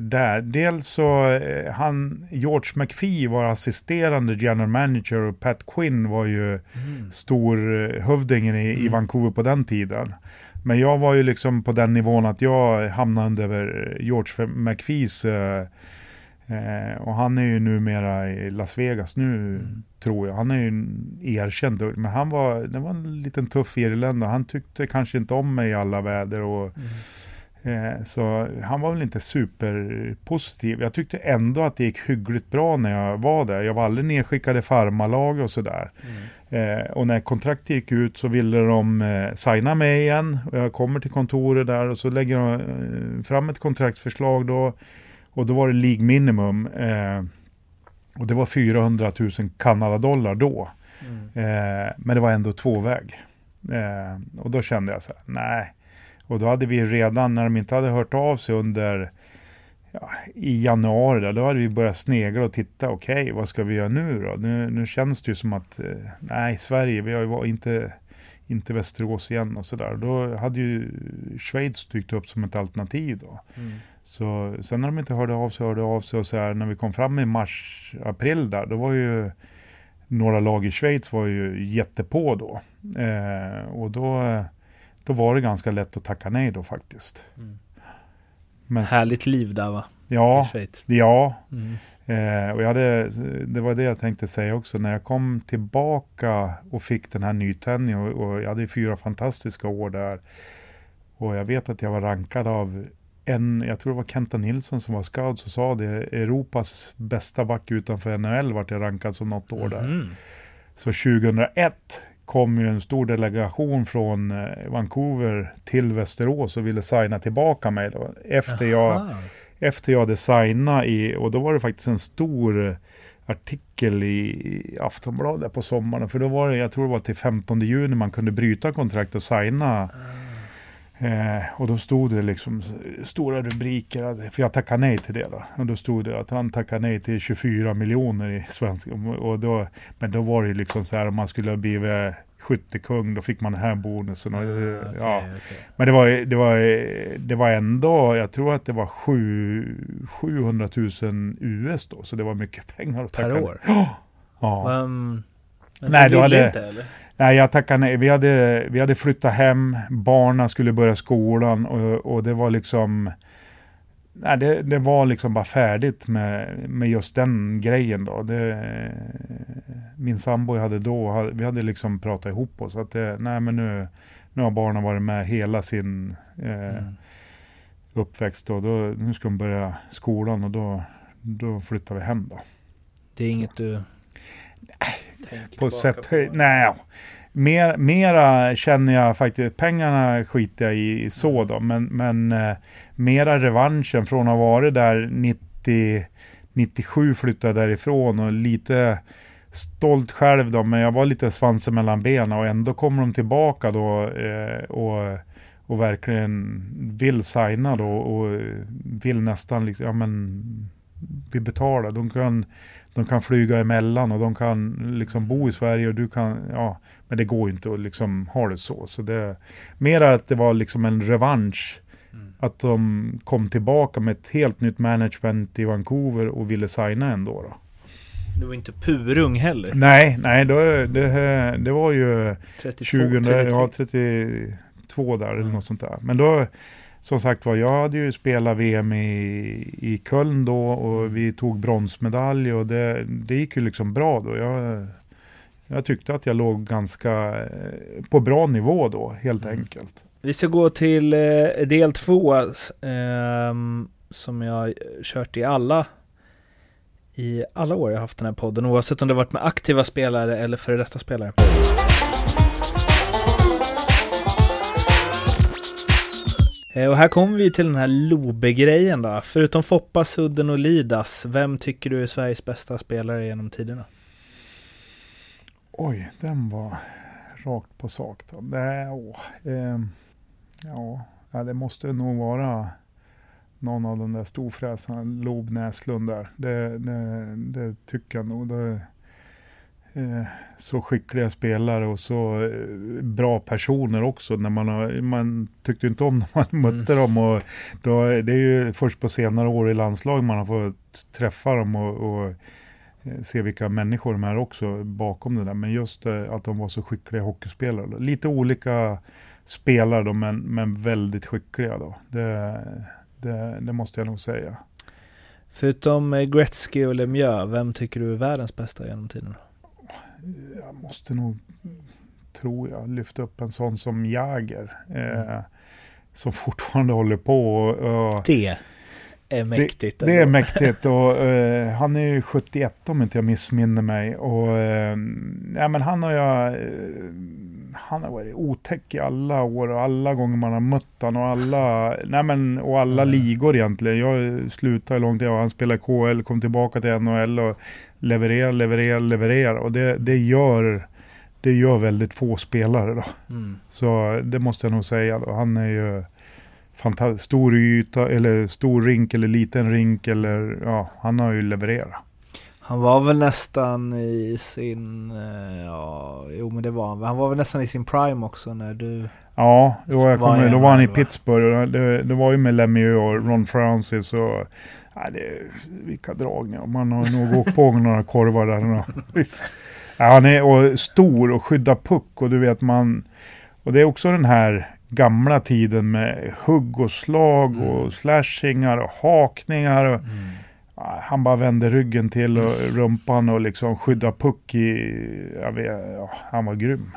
där. Dels så eh, han, George McPhee var assisterande general manager och Pat Quinn var ju mm. storhövdingen i, mm. i Vancouver på den tiden. Men jag var ju liksom på den nivån att jag hamnade under George McPhees eh, Eh, och han är ju numera i Las Vegas nu, Mm. tror jag. Han är ju erkänd, men han var, det var en liten tuff irländare. Han tyckte kanske inte om mig i alla väder. Och, eh, så han var väl inte superpositiv. Jag tyckte ändå att det gick hyggligt bra när jag var där. Jag var aldrig nedskickad i farmalag och sådär. Mm. Eh, och när kontraktet gick ut så ville de eh, signa mig igen. Och jag kommer till kontoret där och så lägger de eh, fram ett kontraktsförslag då. Och då var det League minimum. Eh, och det var 400 000 Kanadadollar då. Mm. Eh, men det var ändå tvåväg. Eh, och då kände jag så här, nej. Och då hade vi redan, när de inte hade hört av sig under ja, i januari, då hade vi börjat snegla och titta, okej, vad ska vi göra nu då? Nu, nu känns det ju som att, eh, nej, Sverige, vi har ju inte, inte Västerås igen och sådär. Då hade ju Schweiz dykt upp som ett alternativ då. Mm. Så sen när de inte hörde av sig, hörde av sig och så här, när vi kom fram i mars, april där, då var ju några lag i Schweiz var ju jättepå då. Eh, och då, då var det ganska lätt att tacka nej då faktiskt. Mm. Men Härligt liv där va? ja, ja. Mm. Eh, och jag hade, det var det jag tänkte säga också. När jag kom tillbaka och fick den här nytändningen och, och jag hade fyra fantastiska år där. Och jag vet att jag var rankad av en, jag tror det var Kenta Nilsson som var scout som sa det, Europas bästa back utanför NHL vart jag rankad som något år där. Mhm. Så 2001 kom ju en stor delegation från eh, Vancouver till Västerås och ville signa tillbaka mig då. Efter jag Aha. efter jag hade signat i, och då var det faktiskt en stor eh, artikel i, Aftonbladet på sommaren. För då var det, jag tror det var till 15 juni man kunde bryta kontrakt och signa. Eh, och då stod det liksom stora rubriker, för jag tackade nej till det då. Och då stod det att han tackade nej till 24 miljoner i svensk. Och då, men då var det liksom så här om man skulle ha blivit skyttekung, då fick man den här bonusen. Och, eh, Ah, okej, ja. okej. Men det var, det, var, det var ändå, jag tror att det var sju, 700 000 US då, så det var mycket pengar att Per tacka år? Ja. ja. Men, men Nej, du hade- inte eller? Nej, jag tackade nej. Vi hade, vi hade flyttat hem, barnen skulle börja skolan och, och det var liksom... Nej, det, det var liksom bara färdigt med, med just den grejen då. Det, min sambo jag hade då, vi hade liksom pratat ihop oss. Att det, nej men nu, nu har barnen varit med hela sin eh, Mm. uppväxt och då, nu ska de börja skolan och då, då flyttar vi hem då. Det är inget du På sätt, på? nej. Mer, mera känner jag faktiskt, pengarna skiter jag i så då, men, men eh, mera revanschen från att ha varit där 90, 97 flyttade därifrån och lite stolt själv då, men jag var lite svansen mellan benen och ändå kommer de tillbaka då eh, och, och verkligen vill signa då och vill nästan liksom, ja men vi betalar. De kan, de kan flyga emellan och de kan liksom bo i Sverige och du kan, ja, men det går ju inte att liksom ha det så. Så det, mer att det var liksom en revansch. Mm. Att de kom tillbaka med ett helt nytt management i Vancouver och ville signa ändå då. Du var inte purung heller. Nej, nej, då, det, det var ju 32, 20, 33. ja, 32 där eller Mm. något sånt där. Men då, som sagt var, jag hade ju spelat VM i, i Köln då och vi tog bronsmedalj och det, det gick ju liksom bra då. Jag, jag tyckte att jag låg ganska eh, på bra nivå då, helt Mm. enkelt. Vi ska gå till eh, del två ehm, som jag kört i alla i alla år jag har haft den här podden, oavsett om det varit med aktiva spelare eller före detta spelare. Eh, och här kommer vi till den här Lobe-grejen då. Förutom Foppa, Sudden och Lidas, vem tycker du är Sveriges bästa spelare genom tiderna? Oj, den var rakt på sak då. Det, åh, eh, ja, det måste nog vara någon av de där storfräsarna, Lob Näslund där. Det, det, det tycker jag nog. Det, så skickliga spelare och så eh, bra personer också. När man, har, man tyckte inte om <laughs> när man mötte dem. Och då, det är ju först på senare år i landslag man har fått träffa dem och, och eh, se vilka människor de är också bakom det där. Men just eh, att de var så skickliga hockeyspelare. Lite olika spelare då, men, men väldigt skickliga då. Det, det, det måste jag nog säga. Förutom eh, Gretzky och Lemieux, vem tycker du är världens bästa genom tiden? Jag måste nog, tror jag, lyfta upp en sån som Jäger. Eh, som fortfarande håller på. Och, och det är mäktigt. Det, det är mäktigt och <laughs> eh, han är ju 71 om inte jag missminner mig. Och, eh, ja, men han har jag, eh, han har varit otäck i alla år och alla gånger man har mött honom och alla, nej men, och alla mm. ligor egentligen. Jag slutade långt och han spelade KL, kom tillbaka till NHL och levererar, levererar, levererar. Och det, det gör det gör väldigt få spelare då. Mm. Så det måste jag nog säga. Då. Han är ju. Stor yta eller stor rink eller liten rink eller ja, han har ju levererat. Han var väl nästan i sin, eh, ja, jo men det var han. Han var väl nästan i sin prime också när du Ja, då, jag kommer, då var han i Pittsburgh. Det, det var ju med Lemieux och Ron Francis och ja, det, vilka dragningar. Man har nog åkt på <laughs> några korvar där. <laughs> ja, han är och stor och skyddar puck och du vet man och det är också den här gamla tiden med hugg och slag mm. och slashingar och hakningar. Och, mm. Han bara vände ryggen till och rumpan och liksom skydda puck i, jag vet, ja, han var grym.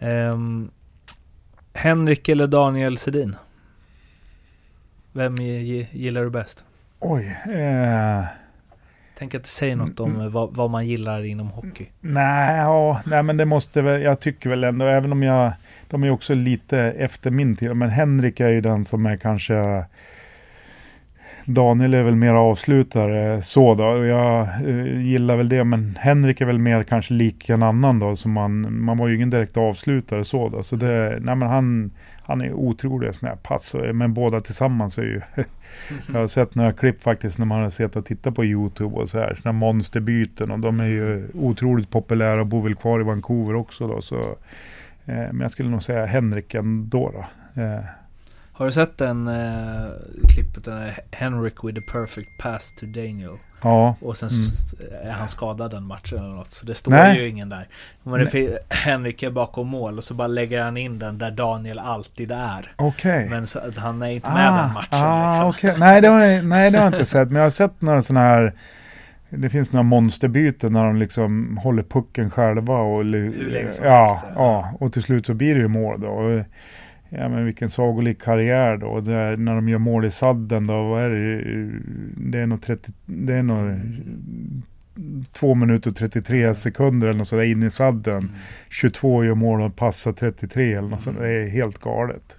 Yeah. Um, Henrik eller Daniel Sedin? Vem gillar du bäst? Oj. Eh... Tänk att säger något om mm. vad, vad, man gillar inom hockey. Nej, ja, nej, men det måste väl, jag tycker väl ändå, även om jag de är också lite efter min tid. Men Henrik är ju den som är kanske Daniel är väl mer avslutare så då. Jag eh, gillar väl det. Men Henrik är väl mer kanske lik en annan då. Så man, man var ju ingen direkt avslutare så då. Så det, nej men han, han är otrolig sån här pass. Eh, men båda tillsammans är ju... <laughs> jag har sett några klipp faktiskt när man har sett och tittat på YouTube och så här. Såna monsterbyten. Och de är ju otroligt populära och bor väl kvar i Vancouver också då. Så men jag skulle nog säga Henrik ändå. Då. Eh. Har du sett den eh, klippet, den Henrik with the perfect pass to Daniel? Ja. Och sen mm. är han skadad den matchen eller något. Så det står Nej. ju ingen där. Men det Henrik är bakom mål och så bara lägger han in den där Daniel alltid är. Okej. Okay. Men så, han är inte med ah, den matchen. Ah, liksom. okay. nej, det har, nej, det har jag inte sett. Men jag har sett några sådana här det finns några monsterbyten när de liksom håller pucken själva. Och, Hur länge som ja, helst, ja, och till slut så blir det ju mål då. Och, ja, men vilken sagolik karriär då. Där, när de gör mål i sadden då, vad är det? Det är nog 30, det är nog 2 minuter och 33 sekunder eller något sådär in i sadden. Mm. 22 gör mål och passar 33 eller något sånt. Det är helt galet.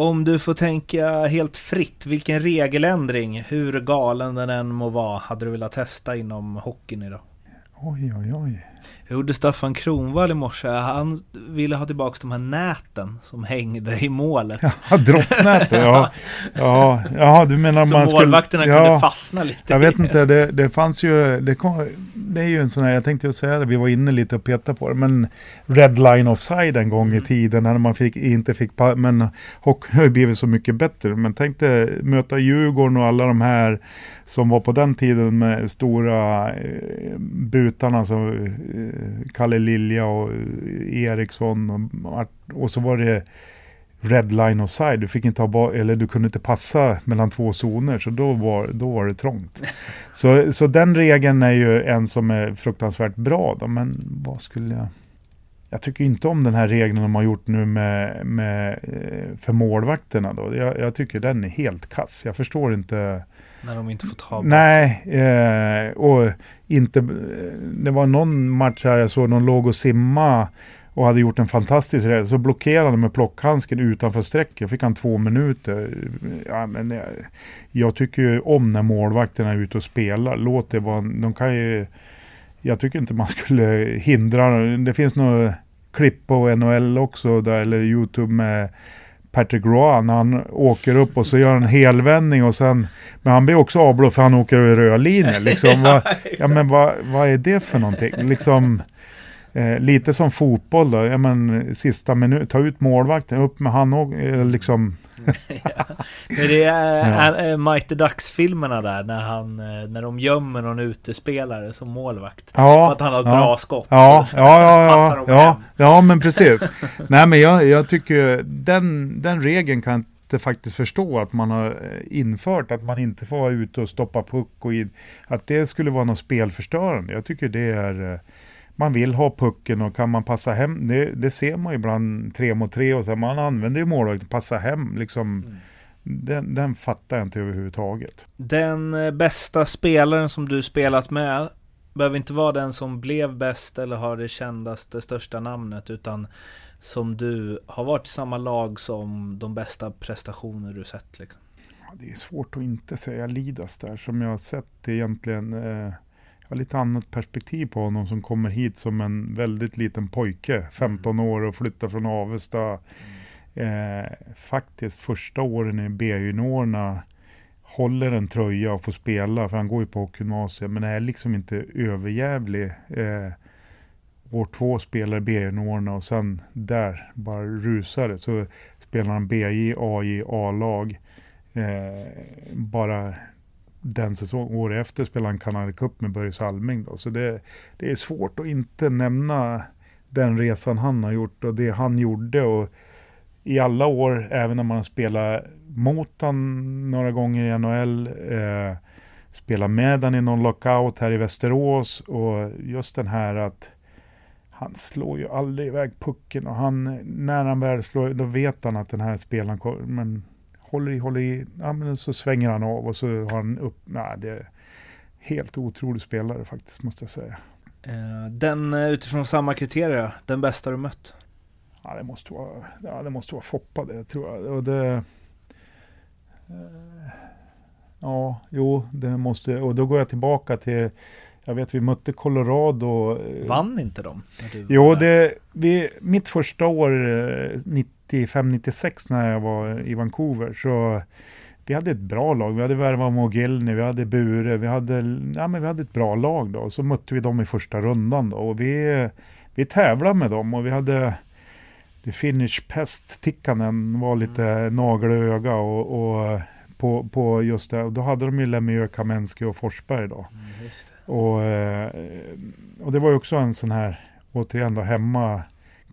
Om du får tänka helt fritt, vilken regeländring, hur galen den än må vara, hade du velat testa inom hockeyn idag? Oj, oj, oj. Jag gjorde Staffan Kronvall i morse. Han ville ha tillbaka de här näten som hängde i målet. <laughs> Ja, droppnäten, ja. <laughs> ja. Ja, du menar Så man skulle... målvakterna ja, kunde fastna lite. Jag vet inte, det, det fanns ju... Det, kom, det är ju en sån här, jag tänkte ju säga det, vi var inne lite och petade på det, men Red Line Offside en gång i mm. tiden när man fick, inte fick... Men hockeyn har ju blivit så mycket bättre. Men tänk dig möta Djurgården och alla de här som var på den tiden med stora eh, butarna som Kalle Lilja och eh, Eriksson och, och så var det Red line of side. Du fick inte ha eller du kunde inte passa mellan två zoner så då var, då var det trångt. <laughs> så, så den regeln är ju en som är fruktansvärt bra då, men vad skulle jag jag tycker inte om den här regeln de har gjort nu med, med eh, för målvakterna. Då. Jag, jag, tycker den är helt kass. Jag förstår inte när de inte får ta Nej, eh, och inte... Eh, det var någon match här jag såg någon låg och simma och hade gjort en fantastisk räddning, Så blockerade han med plockhandsken utanför strecket. fick han två minuter. Ja, men jag, jag tycker ju om när målvakterna är ute och spelar. Låt det vara... De kan ju... Jag tycker inte man <laughs> skulle hindra... Det finns några klipp på NHL också, där, eller YouTube med Patrick Roy när han åker upp och så gör en helvändning och sen, men han blir också avblåst för han åker över röd linje. Liksom, <laughs> ja, vad, ja, men vad, vad är det för någonting? Liksom, eh, lite som fotboll då, ja, men, sista minuten, ta ut målvakten, upp med han och eh, liksom <laughs> ja. Men det är <laughs> ja. Mighty Ducks-filmerna där när, han, eh, när de gömmer någon utespelare som målvakt. Ja, för att han har ett ja, bra skott. Ja, så, ja, ja, ja, <laughs> ja, ja, men precis. Nej, men jag, jag tycker den, den regeln kan måste faktiskt förstå att man har eh, infört att man inte får vara ute och stoppa puck och in, att det skulle vara något spelförstörande. Jag tycker det är, eh, man vill ha pucken och kan man passa hem, det, det ser man ibland tre mot tre och så man använder ju målvakten, passa hem liksom. Mm. Den, den fattar jag inte överhuvudtaget. Den eh, bästa spelaren som du spelat med behöver inte vara den som blev bäst eller har det kändaste, största namnet, utan som du har varit i samma lag som de bästa prestationer du sett? Liksom? Ja, det är svårt att inte säga Lidas där, som jag har sett egentligen. Eh, har lite annat perspektiv på honom som kommer hit som en väldigt liten pojke, 15 mm. år och flyttar från Avesta. Eh, faktiskt första åren i B-juniorerna håller en tröja och får spela, för han går ju på hockeygymnasiet, men är liksom inte överjävlig. Eh, år två spelar B-juniorerna och sen där bara rusar det. Så spelar han BJ, AJ, A-lag. Eh, bara den säsongen, året efter spelade han Canada Cup med Börje Salming. Då. Så det, det är svårt att inte nämna den resan han har gjort och det han gjorde. Och I alla år, även när man spelat mot han några gånger i NHL, eh, spelat med han i någon lockout här i Västerås och just den här att han slår ju aldrig iväg pucken och han, när han väl slår, då vet han att den här spelaren kommer, men håller i, håller i, ja men så svänger han av och så har han upp, nej det är helt otrolig spelare faktiskt måste jag säga. Eh, den eh, utifrån samma kriterier, den bästa du mött? Ja det måste vara, ja, det måste vara Foppa det tror jag. Och det, eh, ja, jo, det måste, och då går jag tillbaka till jag vet vi mötte Colorado. Vann inte de? Jo, det, vi, mitt första år, 95-96 eh, när jag var i Vancouver, så vi hade ett bra lag. Vi hade värvat Mogilny, vi hade Bure, vi hade, ja, men vi hade ett bra lag då. Så mötte vi dem i första rundan då. Och vi, vi tävlade med dem och vi hade The Finnish Pest, Tikkanen var lite mm. nagel och och, på, på just det. Och då hade de ju Lemieux, Kamensky och Forsberg då. Mm, och, eh, och det var ju också en sån här, återigen då hemma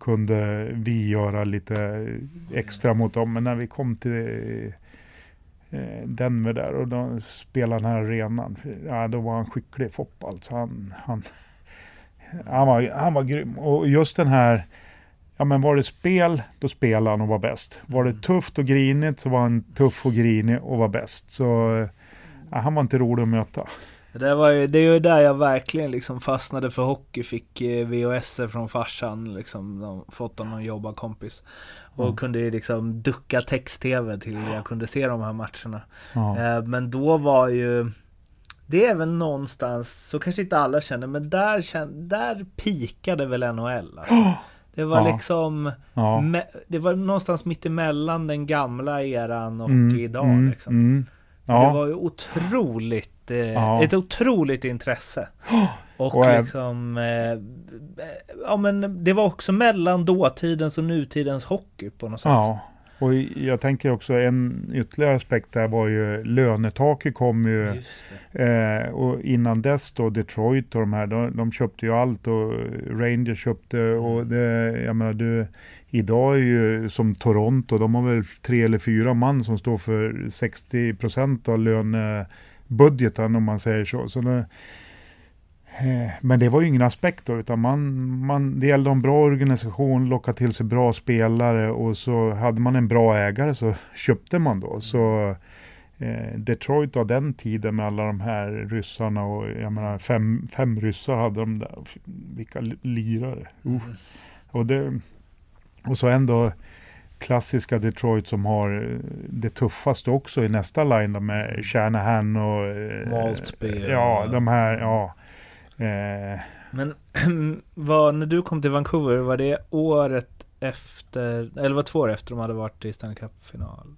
kunde vi göra lite extra mot dem. Men när vi kom till eh, Denver där och de spelade den här arenan, ja, då var han skicklig Fopp alltså. Han, han, han, var, han var grym. Och just den här, ja men var det spel, då spelade han och var bäst. Var det tufft och grinigt så var han tuff och grinig och var bäst. Så ja, han var inte rolig att möta. Det, var ju, det är ju där jag verkligen liksom fastnade för hockey, fick eh, VHS från farsan, liksom, fått av någon jobbarkompis. Och mm. kunde ju liksom ducka text-tv till jag kunde se de här matcherna. Mm. men då var ju, det är väl någonstans, så kanske inte alla känner, men där, där pikade väl NHL. Alltså. Det var ja. liksom, ja. Me, det var någonstans mittemellan den gamla eran och mm. idag. Mm. Liksom. Mm. Ja. Det var ju otroligt Eh, ja. ett otroligt intresse. <gasps> Och, och liksom, eh, ja men det var också mellan dåtidens och nutidens hockey på något sätt. Ja, och jag tänker också en ytterligare aspekt där var ju lönetaket kom ju. Eh, och innan dess då Detroit och de här, de, de köpte ju allt och Rangers köpte och mm. det, jag menar du, idag är ju som Toronto, de har väl tre eller fyra man som står för 60 procent av löne budgeten om man säger så. så det, eh, men det var ju ingen aspekt då, utan man, man, det gällde en bra organisation, locka till sig bra spelare och så hade man en bra ägare så <laughs> köpte man då. Så eh, Detroit av den tiden med alla de här ryssarna och jag menar fem, fem ryssar hade de där. Vilka lirare. Uh. Mm. Och, det, och så ändå klassiska Detroit som har eh, det tuffaste också i nästa line med Shanahan och... Eh, Maltby. Ja, de här, ja. Eh. Men <clears throat> vad, när du kom till Vancouver, var det året efter, eller var två år efter de hade varit i Stanley Cup-final?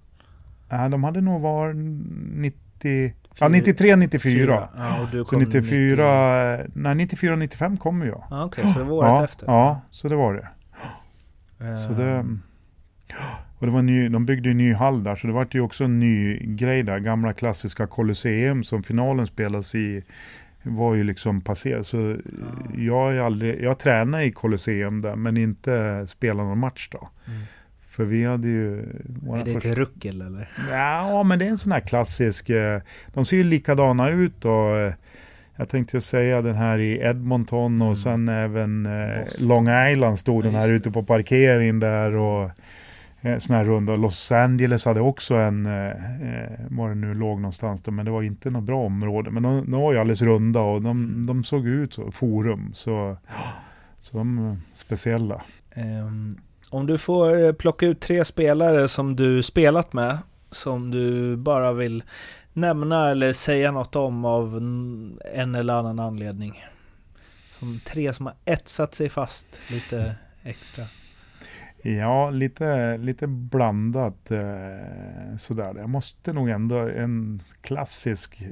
Ja, de hade nog varit 90... Ja, 93, 94. Ja, och så 94, 90... nej 94, 95 kom jag. Ja, Okej, okay, så det var året ja, efter? Ja, så det var det. Uh... Så det... Och det var ny, de byggde ju en ny hall där, så det var ju också en ny grej där. Gamla klassiska Colosseum som finalen spelas i var ju liksom passerat. Så ja. jag, är aldrig, jag tränar i Colosseum där, men inte spelar någon match då. Mm. För vi hade ju... Är det ett ruckel eller? Ja, men det är en sån här klassisk... Eh, de ser ju likadana ut och eh, jag tänkte ju säga den här i Edmonton och mm. sen även eh, Long Island stod den här ute på parkeringen där och eh, sån här runda. Los Angeles hade också en, eh, var det nu låg någonstans då, men det var inte något bra område. Men de, de var ju alldeles runda och de, mm. de såg ut så, forum. Så, så de är speciella. Um, om du får plocka ut tre spelare som du spelat med, som du bara vill nämna eller säga något om av en eller annan anledning? Som tre som har etsat sig fast lite extra. Ja, lite, lite blandat eh, sådär. Jag måste nog ändå en klassisk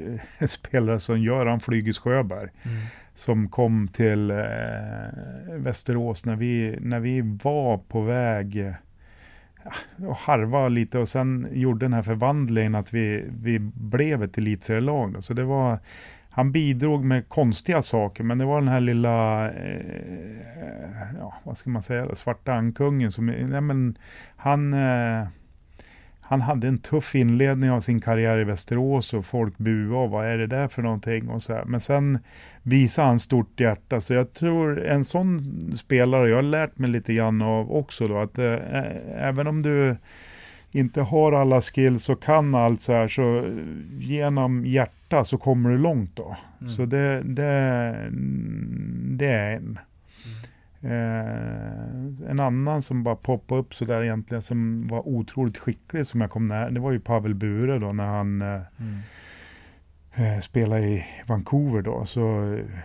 eh, <laughs> spelare som Göran Flygis Sjöberg. Mm. Som kom till eh, Västerås när vi, när vi var på väg och harva lite och sen gjorde den här förvandlingen att vi, vi blev ett elitserielag. Så det var, han bidrog med konstiga saker, men det var den här lilla, eh, ja, vad ska man säga, svarta ankungen som, nej men han, eh, han hade en tuff inledning av sin karriär i Västerås och folk buade, och vad är det där för någonting? Och så här. Men sen visade han stort hjärta, så jag tror en sån spelare, jag har lärt mig lite grann av också då, att eh, även om du inte har alla skills och kan allt så här, så genom hjärtat hjärta så kommer du långt då. Mm. Så det, det, det är en. Eh, en annan som bara poppade upp sådär egentligen som var otroligt skicklig som jag kom nära, det var ju Pavel Bure då när han eh, mm. eh, spelade i Vancouver då. Så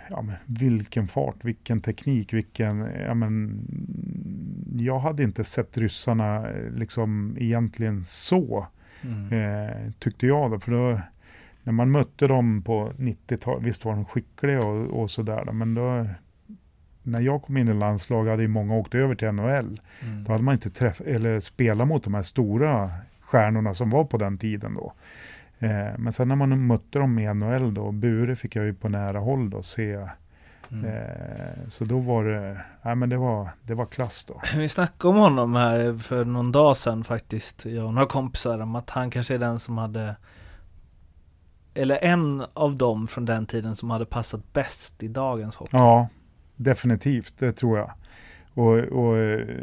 ja, men vilken fart, vilken teknik, vilken, ja men jag hade inte sett ryssarna eh, liksom egentligen så, mm. eh, tyckte jag då. För då, när man mötte dem på 90-talet, visst var de skickliga och, och sådär, men då när jag kom in i landslag hade ju många åkt över till NHL. Mm. Då hade man inte träff eller spelat mot de här stora stjärnorna som var på den tiden då. Eh, men sen när man mötte dem i NHL då, Bure fick jag ju på nära håll då se. Mm. Eh, så då var det, nej men det var, det var klass då. <clears throat> Vi snackade om honom här för någon dag sedan faktiskt, jag och några kompisar, om att han kanske är den som hade eller en av dem från den tiden som hade passat bäst i dagens hockey. Ja, Definitivt, det tror jag. Och, och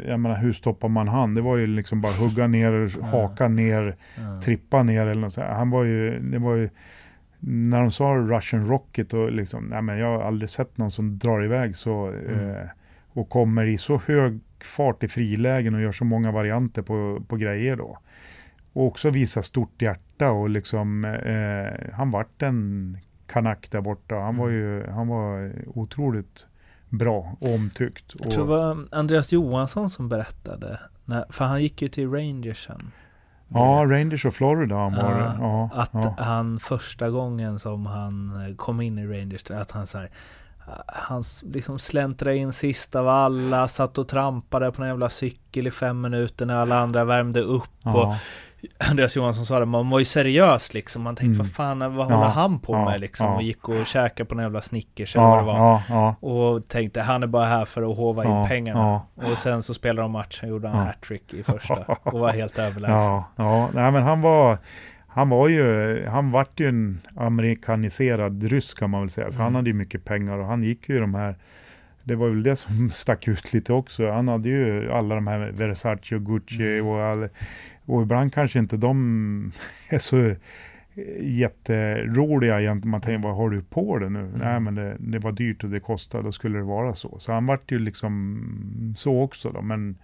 jag menar, hur stoppar man han? Det var ju liksom bara hugga ner, haka ner, trippa ner eller något sånt. Han var ju, det var ju, när de sa Russian Rocket och liksom, nej men jag har aldrig sett någon som drar iväg så mm. eh, och kommer i så hög fart i frilägen och gör så många varianter på, på grejer då. Och också visa stort hjärta och liksom, eh, han vart en kanak där borta. Han var mm. ju, han var otroligt bra och omtyckt. Jag tror det var Andreas Johansson som berättade, när, för han gick ju till Rangers sen. Ja, Rangers och Florida han var ja, ja, Att ja. han första gången som han kom in i Rangers, att han så här, han liksom släntrade in sist av alla, satt och trampade på en jävla cykel i fem minuter när alla andra värmde upp. Ja. Och Andreas Johansson sa det, man var ju seriös liksom. Man tänkte, mm. vad fan, vad håller ja, han på ja, med liksom? Och gick och käkade på en jävla Snickers eller vad det var. Och tänkte, han är bara här för att hova in pengarna. Och sen så spelade de matchen, gjorde han hattrick i första. Och var helt <laughs> överlägsen. Ja, ja. Nej, men han var... Han var ju, han vart ju en amerikaniserad ryss kan man väl säga. Så mm. han hade ju mycket pengar och han gick ju de här det var väl det som <laughs> stack ut lite också. Han hade ju alla de här Versace och Gucci mm. och all, och ibland kanske inte de <laughs> är så jätteroliga egentligen. Man tänker, vad har du på dig nu? Mm. Nej, men det, det, var dyrt och det kostade, då skulle det vara så. Så han vart ju liksom så också då. Men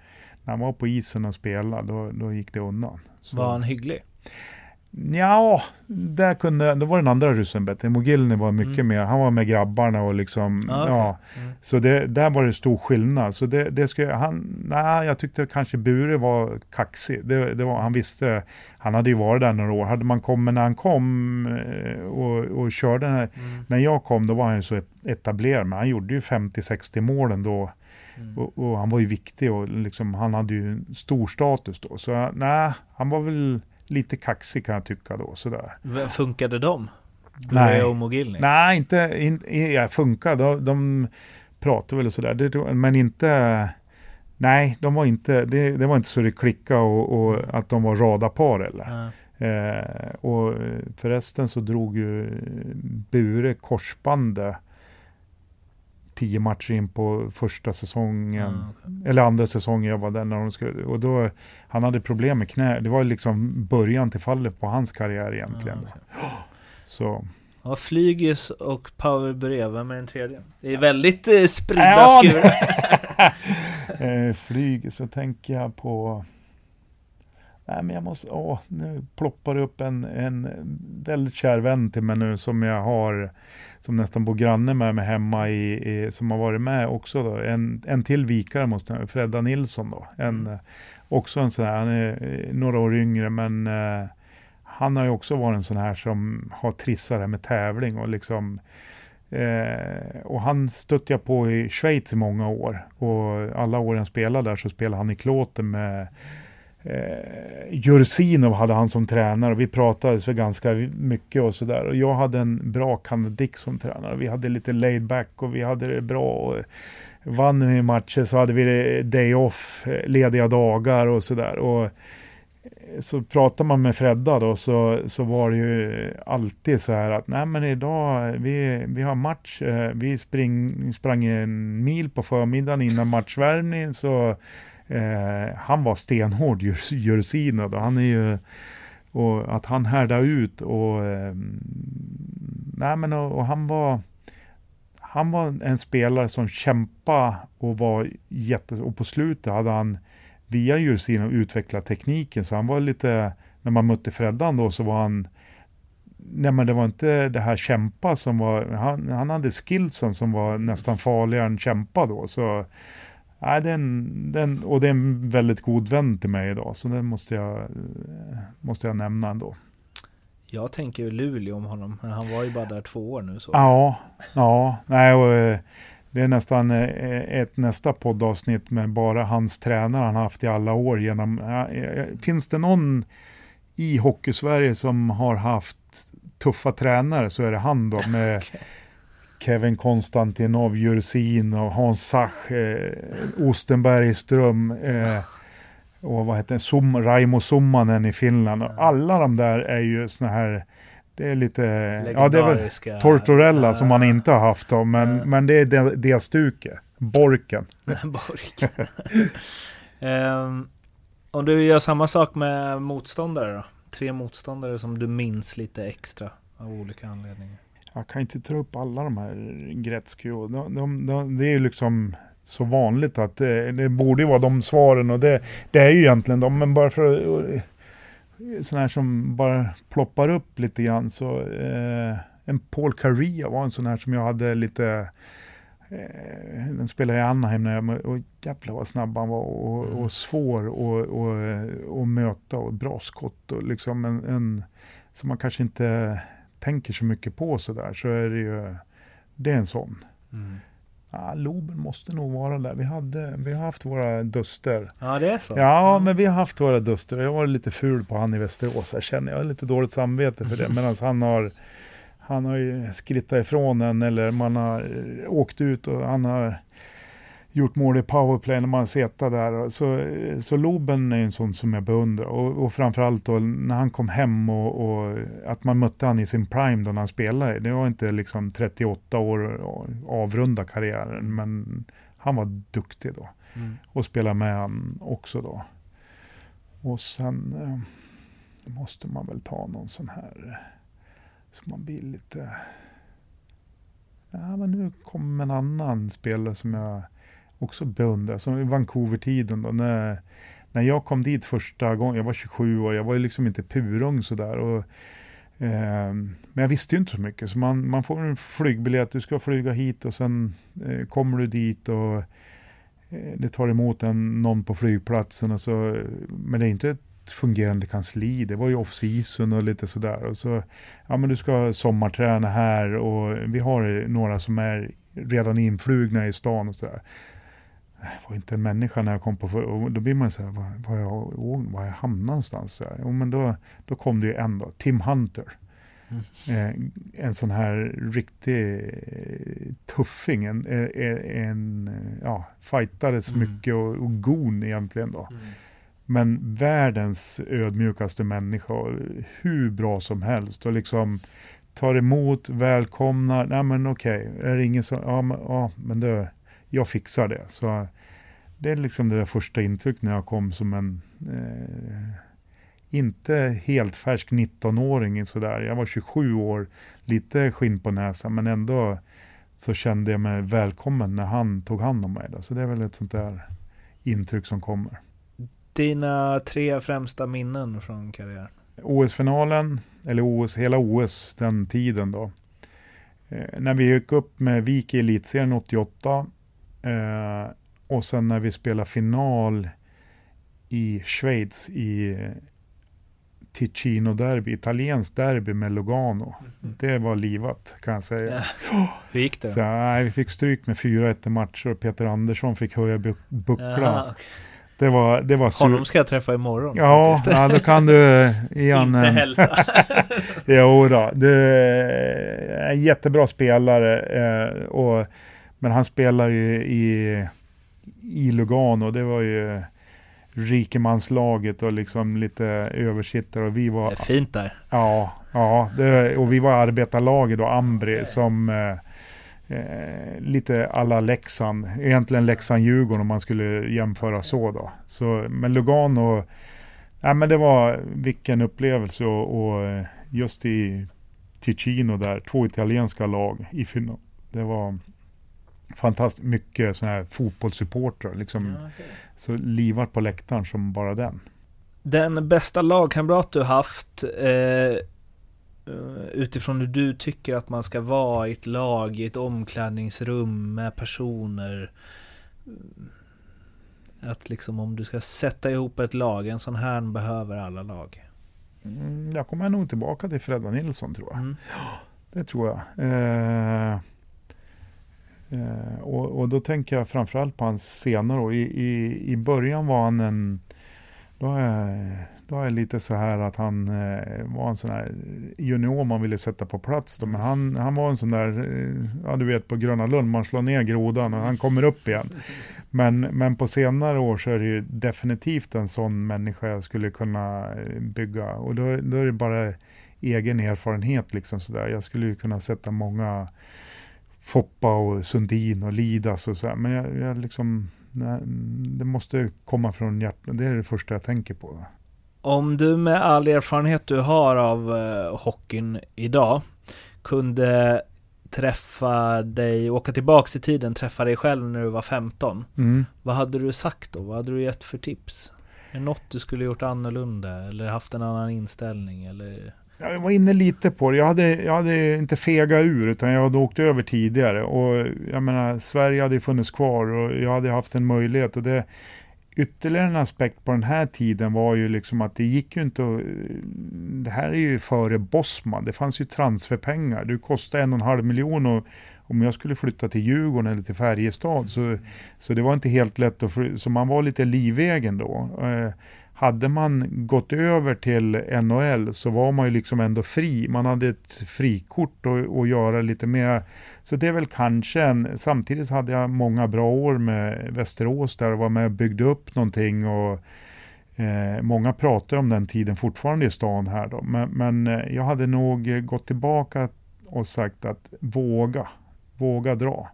när han var på isen och spelade, då, då gick det undan. Så. Var han hygglig? Ja, där kunde, det var den andra ryssen bättre. Mogilny var mycket mm. mer, han var med grabbarna och liksom, ah, okay. ja. Mm. Så det, där var det stor skillnad. Så det, det skulle, han, nej, jag tyckte kanske Bure var kaxig. Det, det var, han visste, han hade ju varit där några år. Hade man kommit när han kom eh, och, och körde, den här, mm. när jag kom då var han ju så etablerad, men han gjorde ju 50-60 mål ändå. Mm. Och, och, han var ju viktig och liksom, han hade ju stor status då. Så nej, han var väl lite kaxig kan jag tycka då. Sådär. Funkade de? Nej, Mogilny? Nej, inte, in, ja, funkar. De, de pratar väl och sådär, men inte Nej, de var inte, det, det var inte så det klickade och, och att de var radarpar eller. Ja. Eh, och förresten så drog ju Bure korsbandet tio matcher in på första säsongen. Ja, okej. Eller andra säsongen jag var där när de skulle, och då, han hade problem med knä. Det var liksom början till fallet på hans karriär egentligen. Ja, okej. <gasps> Så. Ja, Flygis och Power Bure, vem är den tredje? Det är väldigt eh, spridda Ja, skurar. <laughs> eh, flyg, så tänker jag på... Nej, men jag måste... Åh, nu ploppar det upp en, en väldigt kär vän till mig nu som jag har, som nästan bor granne med mig hemma i, i som har varit med också då. En, en till vikare måste jag, Fredda Nilsson då. En, eh, också en sån här, han är eh, några år yngre men eh, han har ju också varit en sån här som har trissat det med tävling och liksom Eh, och han stötte jag på i Schweiz i många år. Och alla år jag spelade där så spelade han i klåten med eh, Jursinov hade han som tränare och vi pratades för ganska mycket och sådär. Och jag hade en bra Kanadick som tränare. Vi hade lite laid back och vi hade det bra. Och vann vi matcher så hade vi day off, eh, lediga dagar och sådär. Och eh, så pratar man med Fredda då så, så var det ju alltid så här att nej men idag, eh, vi, vi har match, vi spring, sprang en mil på förmiddagen innan matchvärmning så eh, han var stenhård Jur- och. Han är ju, och att han härdade ut och eh, nej men och, och han var han var en spelare som kämpade och var jätte, och på slutet hade han via Jursino utvecklat tekniken så han var lite, när man mötte Freddan då så var han Nej men det var inte det här kämpa som var, han, han hade skillsen som var nästan farligare än kämpa då. Så, nej, den, den, och det är en väldigt god vän till mig idag, så den måste jag, måste jag nämna ändå. Jag tänker ju Luleå om honom, men han var ju bara där två år nu så. Ja, ja, nej och eh, det är nästan eh, ett nästa poddavsnitt med bara hans tränare han haft i alla år genom, eh, finns det någon i Hockeysverige som har haft tuffa tränare så är det han då med <laughs> Okej. Kevin Konstantinov, Jursin och Hans Sach, eh, Ostenbergström eh, och vad heter Sum, Raimo Summanen i Finland. Och alla de där är ju såna här, det är lite, ja det är väl Tortorella som man inte har haft då, men, Ja. men det är det, det stuket. Borken. <laughs> Bork. Ehm, om du gör samma sak med motståndare då? Tre motståndare som du minns lite extra av olika anledningar. Jag kan inte ta upp alla de här Gretzky och de, de, de, det är ju liksom så vanligt att det, det borde vara de svaren och det, det är ju egentligen de, men bara för att sådana här som bara ploppar upp lite grann så eh, en Paul Caria var en sån här som jag hade lite eh, den spelade i Anaheim när jag, och jävlar vad snabb han var och, Mm. och svår och, och, och möta och bra skott och liksom en, en som man kanske inte tänker så mycket på sådär så är det ju det är en sån. Ja, Loben måste nog vara där. Vi, hade, vi har haft våra duster. Ja, det är så? Ja, men vi har haft våra duster. Jag var lite ful på han i Västerås. Jag känner jag har lite dåligt samvete för det. <laughs> Medan han har, han har ju skrittat ifrån en eller man har eh, åkt ut och han har gjort mål i powerplay när man setat där. Så, så Loben är en sån som jag beundrar. Och, och framförallt då när han kom hem och, och att man mötte han i sin prime då när han spelade. Det var inte liksom 38 år avrunda karriären, men han var duktig då Mm. och spela med han också då. Och sen eh, måste man väl ta någon sån här eh, så man blir lite... Ja, men nu kommer en annan spelare som jag också beundrar, som Vancouver-tiden då, när, när jag kom dit första gången, jag var 27 år, jag var ju liksom inte purung sådär. Och, eh, men jag visste ju inte så mycket, så man, man får en flygbiljett, du ska flyga hit och sen eh, kommer du dit och eh, det tar emot en, någon på flygplatsen. Och så, men det är inte ett fungerande kansli. Det var ju off-season och lite sådär. Och så, ja men du ska sommarträna här och vi har några som är redan influgna i stan och sådär. Var inte en människa när jag kom på, då blir man så här, var, var jag, var jag hamnade någonstans? Så här. Men då, då kom det ju en då, Tim Hunter. Eh, en sån här riktig eh, tuffing, en, en, en ja, fightades Mm. mycket och, och gon egentligen då. Mm. Men världens ödmjukaste människa, hur bra som helst och liksom tar emot, välkomnar, nej men okej, är det ingen som, ja men, ja, men det, jag fixar det. Så det är liksom det där första intryck när jag kom som en, eh, inte helt färsk 19-åring sådär. Jag var 27 år, lite skinn på näsan, men ändå så kände jag mig välkommen när han tog hand om mig. Då. Så det är väl ett sånt där intryck som kommer. Dina tre främsta minnen från karriären? OS-finalen, eller OS, hela OS den tiden då. Eh, när vi gick upp med Vik i elitserien 88 eh, och sen när vi spelade final i Schweiz i eh, Ticino derby, italienskt derby med Lugano. Det var livat kan jag säga. Ja. <gasps> Hur gick det? Så, nej, vi fick stryk med 4-1 i matcher och Peter Andersson fick höja bu- bucklan. Jaha, okej. Det var, det var Honom ska jag träffa imorgon. Ja, faktiskt. ja, då kan du <laughs> igen. Inte hälsa. <laughs> Jo då, det är en jättebra spelare. Eh, och, men han spelar ju i, i Lugano. Det var ju rikemanslaget och liksom lite översittare. Och vi Det var, är fint där. ja, ja det, och vi var arbetarlaget då, Ambri, som eh, eh, lite alla Leksand. Egentligen Leksand-Djurgården om man skulle jämföra så då. Så, men Lugano, ja, men det var vilken upplevelse och, och eh, just i Ticino där, två italienska lag i final. Det var fantastiskt mycket sådana här fotbollssupportrar, liksom så livat på läktaren som bara den. Den bästa lagkamrat du haft eh, utifrån hur du tycker att man ska vara i ett lag, i ett omklädningsrum med personer. Att liksom om du ska sätta ihop ett lag, en sån här behöver alla lag. Mm, jag kommer nog tillbaka till Fredda Nilsson tror jag. Mm. Det tror jag. Eh, eh, och, och då tänker jag framförallt på hans senare år. I, i, I början var han en... Då är, jag- då är lite så här att han eh, var en sån här junior man ville sätta på plats. Då. Men han, han var en sån där, eh, ja du vet på Gröna Lund, man slår ner grodan och han kommer upp igen. Men, men på senare år så är det ju definitivt en sån människa jag skulle kunna eh, bygga. Och då, då är det bara egen erfarenhet liksom sådär. Jag skulle ju kunna sätta många Foppa och Sundin och Lidas och så här. Men jag, jag liksom, nej, det måste komma från hjärtat. Det är det första jag tänker på. Då. Om du med all erfarenhet du har av eh, hockeyn idag kunde träffa dig, åka tillbaks i tiden, träffa dig själv när du var 15. Mm. Vad hade du sagt då? Vad hade du gett för tips? Är det något du skulle gjort annorlunda eller haft en annan inställning eller? Jag var inne lite på det. Jag hade, jag hade inte fegat ur utan jag hade åkt över tidigare. Och jag menar, Sverige hade funnits kvar och jag hade haft en möjlighet. Och det, ytterligare en aspekt på den här tiden var ju liksom att det gick ju inte att... Det här är ju före Bosman. Det fanns ju transferpengar. Det kostade en och en halv miljon och om jag skulle flytta till Djurgården eller till Färjestad så, så det var inte helt lätt att fly- Så man var lite livegen då. Eh, hade man gått över till NHL så var man ju liksom ändå fri. Man hade ett frikort att göra lite mer. Så det är väl kanske en, samtidigt hade jag många bra år med Västerås där och var med och byggde upp någonting och eh, många pratar om den tiden fortfarande i stan här då. Men, men eh, jag hade nog gått tillbaka och sagt att våga, våga dra.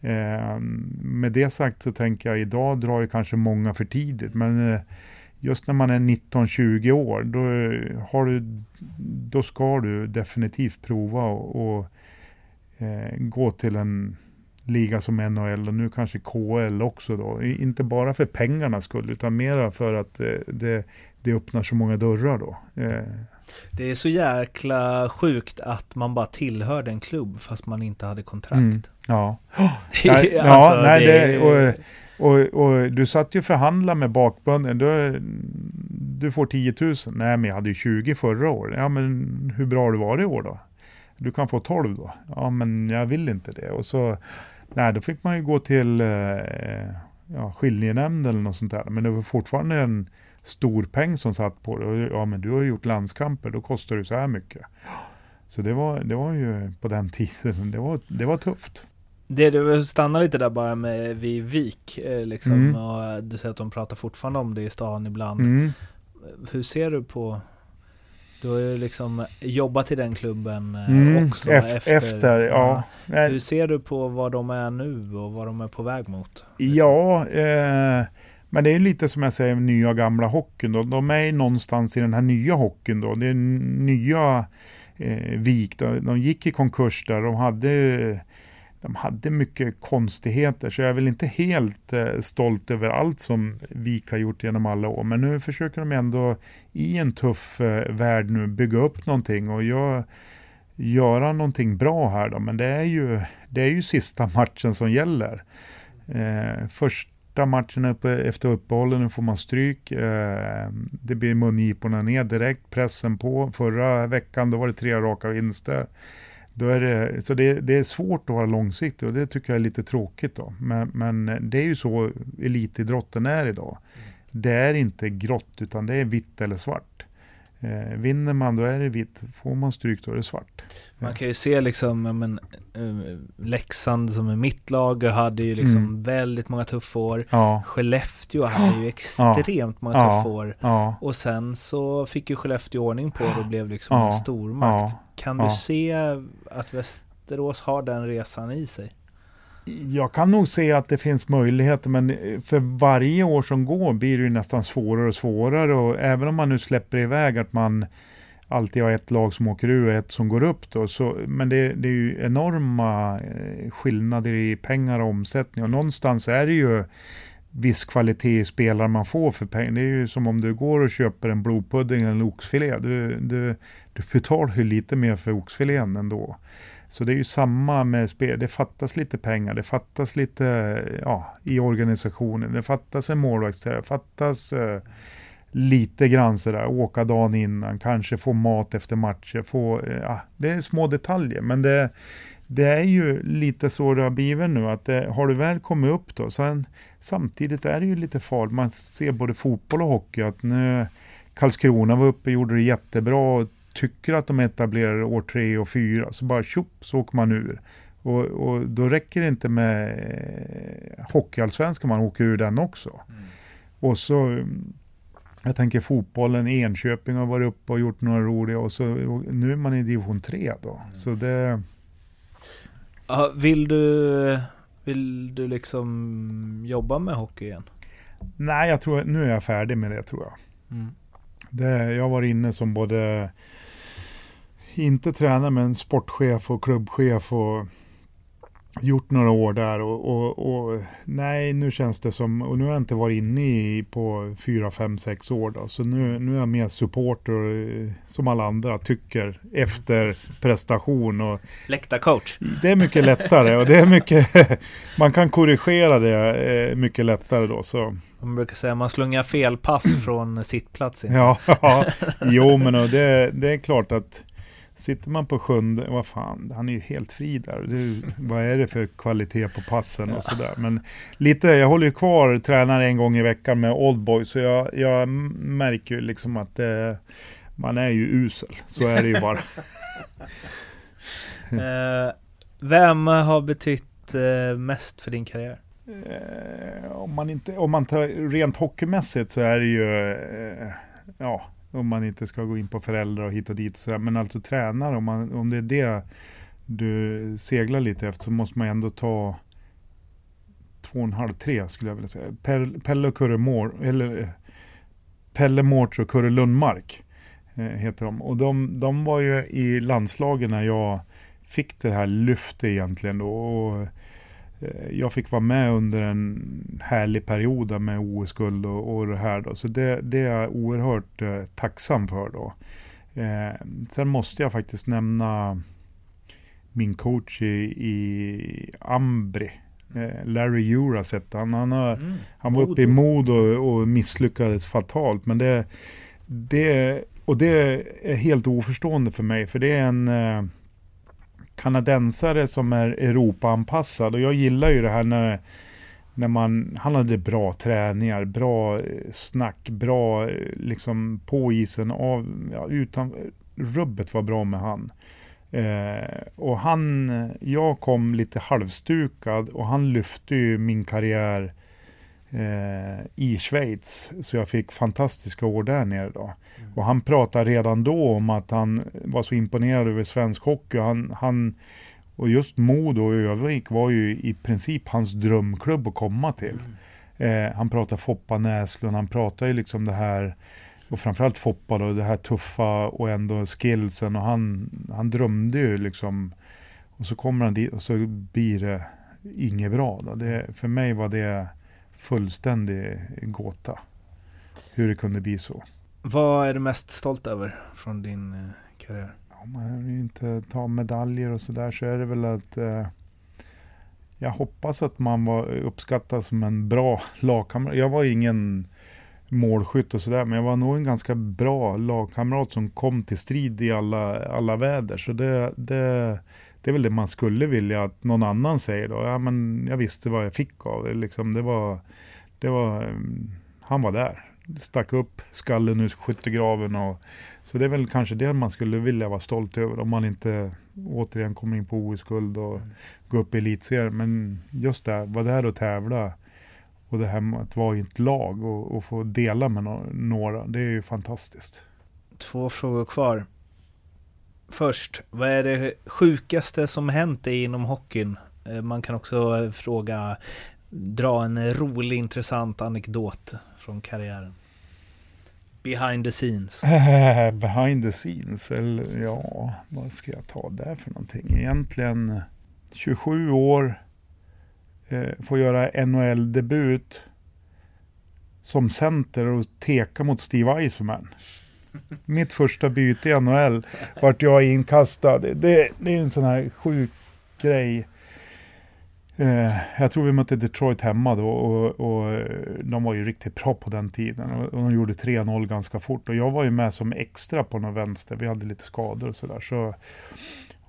Eh, med det sagt så tänker jag idag drar ju kanske många för tidigt men eh, just när man är 19-20 år, då, har du, då ska du definitivt prova och, och eh, gå till en liga som NHL och nu kanske KL också då. Inte bara för pengarnas skull utan mera för att eh, det, det öppnar så många dörrar då. Eh, Det är så jäkla sjukt att man bara tillhörde en klubb fast man inte hade kontrakt. Mm. ja. Nej, <laughs> ja, alltså, nej, det och, och, och du satt ju och förhandlade med bakbunden. Du, du får 10 000. Nej, men jag hade ju 20 förra året. Ja, men hur bra har du varit i år då? Du kan få 12 då. Ja, men jag vill inte det. Och så, nej, då fick man ju gå till eh, ja, skiljenämnden eller något sånt där. Men det var fortfarande en stor peng som satt på det. Ja, men du har ju gjort landskamper, då kostar det så här mycket. Så det var, det var ju på den <laughs> tiden, det var, det var tufft. Det du stannar lite där bara med vid Vik, eh, liksom, mm. och du säger att de pratar fortfarande om det i stan ibland. Mm. Hur ser du på du har ju liksom jobbat i den klubben eh, mm, också efter. efter ja. ja. Hur ser du på vad de är nu och vad de är på väg mot? Ja, eh, men det är lite som jag säger nya och gamla hockeyn. Då. De är någonstans i den här nya hockeyn. Då. Det är nya eh, Vik. Då. De gick i konkurs där. De hade de hade mycket konstigheter, så jag är väl inte helt eh, stolt över allt som Vik har gjort genom alla år. Men nu försöker de ändå i en tuff eh, värld nu bygga upp någonting och gör, göra någonting bra här då. Men det är ju, det är ju sista <laughs> matchen som gäller. Eh, första matchen uppe, efter uppehållet, nu får man stryk. Eh, det blir mungiporna ner direkt, pressen på. Förra veckan då var det tre raka vinster. Då är det, så det, det, är svårt att vara långsiktig och det tycker jag är lite tråkigt. Då. Men, men det är ju så elitidrotten är idag. Mm. Det är inte grått utan det är vitt eller svart. Eh, vinner man då är det vitt, får man stryk då är det svart. Man kan ju se liksom, men, uh, Leksand som är mitt lag hade ju liksom mm. väldigt många tuffa år. Ja. Skellefteå hade ju extremt ja. många tuffa år. Ja. Och sen så fick ju Skellefteå ordning på det och blev liksom en stormakt. Kan du se att Västerås har den resan i sig? Jag kan nog se att det finns möjligheter, men eh, för varje år som går blir det nästan svårare och svårare. Och även om man nu släpper iväg att man alltid har ett lag som åker ur och ett som går upp. Då, så, men det, det är ju enorma eh, skillnader i pengar och omsättning. Och någonstans är det ju viss kvalitet i spelare man får för pengar. Det är ju som om du går och köper en blodpudding eller en oxfilé. Du, du, du betalar ju lite mer för oxfilén ändå. Så det är ju samma med spel. Det fattas lite pengar, det fattas lite ja, i organisationen, det fattas en målvakt, det fattas eh, lite grann sådär, åka dagen innan, kanske få mat efter matcher, få, eh, ja, det är små detaljer, men det, det är ju lite så det har blivit nu, att det, har du väl kommit upp då, sen, samtidigt är det ju lite farligt, man ser både fotboll och hockey, att nu Karlskrona var uppe och gjorde det jättebra, tycker att de etablerar år tre och fyra, så bara tjopp så åker man ur. Och, och då räcker det inte med eh, hockeyallsvenskan, man åker ur den också. Mm. Och så, jag tänker fotbollen, Enköping har varit uppe och gjort några roliga och så och nu är man i division 3 då. Mm. Så det... vill du, vill du liksom jobba med hockey igen? Nej, jag tror, nu är jag färdig med det tror jag. Mm. Det, jag var inne som både inte tränare men sportchef och klubbchef och gjort några år där och, och, och, nej nu känns det som, och nu har jag inte varit inne i på fyra, fem, sex år då, så nu, nu är jag mer supporter eh, som alla andra tycker efter prestation och Läktarcoach. Det är mycket lättare och det är mycket, <laughs> man kan korrigera det eh, mycket lättare då så. Man brukar säga att man slungar fel pass från sittplats. Ja, <laughs> ja, jo men det, det är klart att Sitter man på sjunde, vad fan, han är ju helt fri där. Du, vad är det för kvalitet på passen och sådär. Men lite, jag håller ju kvar, tränar en gång i veckan med Oldboy, så jag, jag märker ju liksom att det, man är ju usel. Så är det ju bara. <laughs> eh, vem har betytt eh, mest för din karriär? Eh, om, man inte, om man tar rent hockeymässigt så är det ju, eh, ja, om man inte ska gå in på föräldrar och hit och dit. Så, men alltså tränare, om, man, om det är det du seglar lite efter så måste man ändå ta två och en halv, tre skulle jag vilja säga. Pelle och Kurre Mår, eller Pelle Mårts och Kurre Lundmark eh, heter de. Och de, de var ju i landslagen när jag fick det här lyftet egentligen då. Och jag fick vara med under en härlig period med OS-guld och, och det här då. Så det, det är jag oerhört eh, tacksam för då. Eh, sen måste jag faktiskt nämna min coach i, i Ambri. Eh, Larry Juraset. Han, han, har, mm. han var uppe i mod och, och misslyckades fatalt. Men det, det, och det är helt oförstående för mig. För det är en eh, kanadensare som är Europa-anpassad. Och jag gillar ju det här när, när man, han hade bra träningar, bra eh, snack, bra eh, liksom på isen, av, ja, utan, rubbet var bra med han. Eh, och han, jag kom lite halvstukad och han lyfte ju min karriär eh, i Schweiz. Så jag fick fantastiska år där nere då. Mm. Och han pratade redan då om att han var så imponerad över svensk hockey. Han, han, och just Modo och Övik var ju i princip hans drömklubb att komma till. Mm. Eh, han pratade Foppa Näslund, han pratade ju liksom det här och framförallt Foppa då, det här tuffa och ändå skillsen och han, han drömde ju liksom och så kommer han dit och så blir det inget bra. Då. Det, för mig var det fullständig gåta. Hur det kunde bli så. Vad är du mest stolt över från din eh, karriär? Om man inte ta medaljer och sådär så är det väl att eh, jag hoppas att man var uppskattad som en bra lagkamrat. Jag var ingen målskytt och sådär, men jag var nog en ganska bra lagkamrat som kom till strid i alla, alla väder. Så det, det, det är väl det man skulle vilja att någon annan säger då. Ja, men jag visste vad jag fick av det. Liksom, det, var, det var, han var där. Stack upp skallen ur skyttegraven. Och, så det är väl kanske det man skulle vilja vara stolt över. Om man inte återigen kommer in på OS-guld och mm. går upp i elitserien. Men just det, vara där och tävla. Och det här med att vara i ett lag och, och få dela med några. Det är ju fantastiskt. Två frågor kvar. Först, vad är det sjukaste som hänt dig inom hockeyn? Eh, man kan också eh, fråga, dra en rolig intressant anekdot från karriären. Behind the scenes. <laughs> Behind the scenes, eller ja, vad ska jag ta där för någonting? Egentligen 27 år, eh, får göra NHL-debut som center och teka mot Steve Eisenman mitt första byte i NHL vart jag inkastad. Det, det är en sån här sjuk grej. Eh, jag tror vi mötte Detroit hemma då och, och, eh, de var ju riktigt bra på den tiden. Och, de gjorde 3-0 ganska fort. Och jag var ju med som extra på någon vänster. Vi hade lite skador och sådär. Så,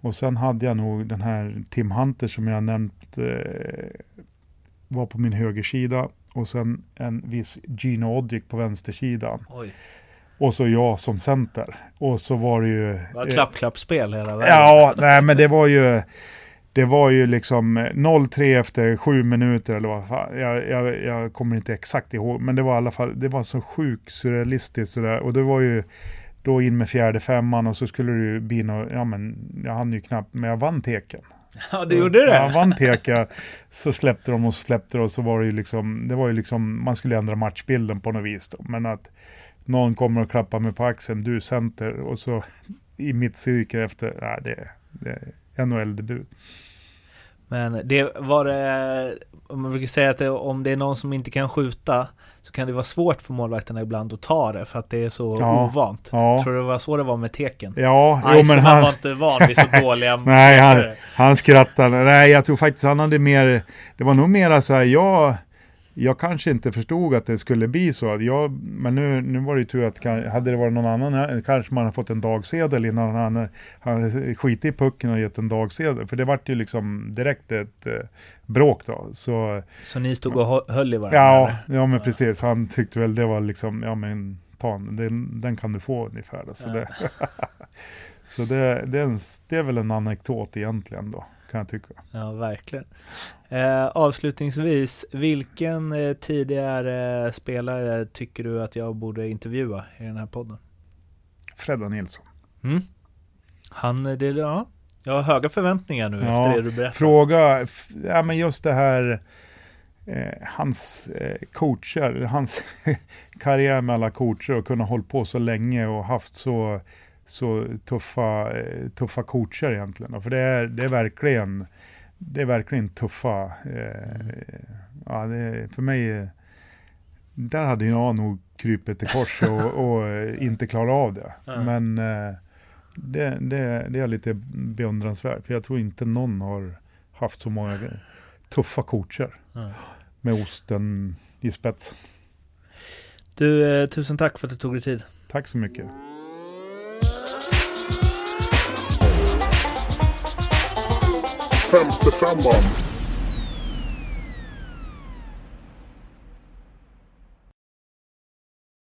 och sen hade jag nog den här Tim Hunter som jag nämnt eh, var på min högersida. Och sen en viss Gene Oddik på vänstersidan. Oj. Och så jag som center. Och så var det ju... Det var klapp-klapp-spel hela vägen. Ja, nej men det var ju... Det var ju liksom 0-3 efter sju minuter eller vad fan. Jag, jag, jag, kommer inte exakt ihåg. Men det var i alla fall, det var så sjukt surrealistiskt sådär. Och det var ju då in med fjärde femman och så skulle det ju bli något, ja men jag hann ju knappt, men jag vann teken. <laughs> Ja, du gjorde det? Jag vann teka, så släppte de och så släppte de och så var det ju liksom, det var ju liksom, man skulle ändra matchbilden på något vis då. Men att någon kommer och klappar mig på axeln, du center, och så <laughs> i mitt cirkel efter, nej, det, det är NHL-debut. Men det var det, man brukar säga att det, om det är någon som inte kan skjuta så kan det vara svårt för målvakterna ibland att ta det för att det är så ja, ovant. Ja. Tror du det var så det var med teken? Ja, jo, men han var inte van vid så <laughs> dåliga Nej, han, han skrattade. Nej, jag tror faktiskt han hade mer, det var nog mera så här, jag jag kanske inte förstod att det skulle bli så. Jag, men nu, nu var det ju tur att hade det varit någon annan kanske man hade fått en dagsedel innan han hade skitit i pucken och gett en dagsedel. För det vart ju liksom direkt ett eh, bråk då. Så, så ni stod och höll i varandra? Ja, ja men precis. Han tyckte väl det var liksom, ja men ta en, den, den kan du få ungefär. Då. Så, ja. det, <laughs> så det, det, är en, det är väl en anekdot egentligen då kan jag tycka. Ja, verkligen. Eh, avslutningsvis, vilken eh, tidigare spelare tycker du att jag borde intervjua i den här podden? Fredda Nilsson. Mm. Han, det, ja, jag har höga förväntningar nu ja, efter det du berättade. Fråga, ja men just det här, eh, hans eh, coacher, hans <laughs> karriär med alla coacher och kunna hålla på så länge och haft så så tuffa, eh, tuffa coacher egentligen. För det är, det är verkligen det är verkligen tuffa. Eh, ja, det, för mig, där hade jag nog krypit till kors och, <laughs> och eh, inte klarat av det. Men eh, det, det, det är lite beundransvärt, för jag tror inte någon har haft så många tuffa coacher med osten i spets. Du, tusen tack för att du tog dig tid. Tack så mycket. Femte femman.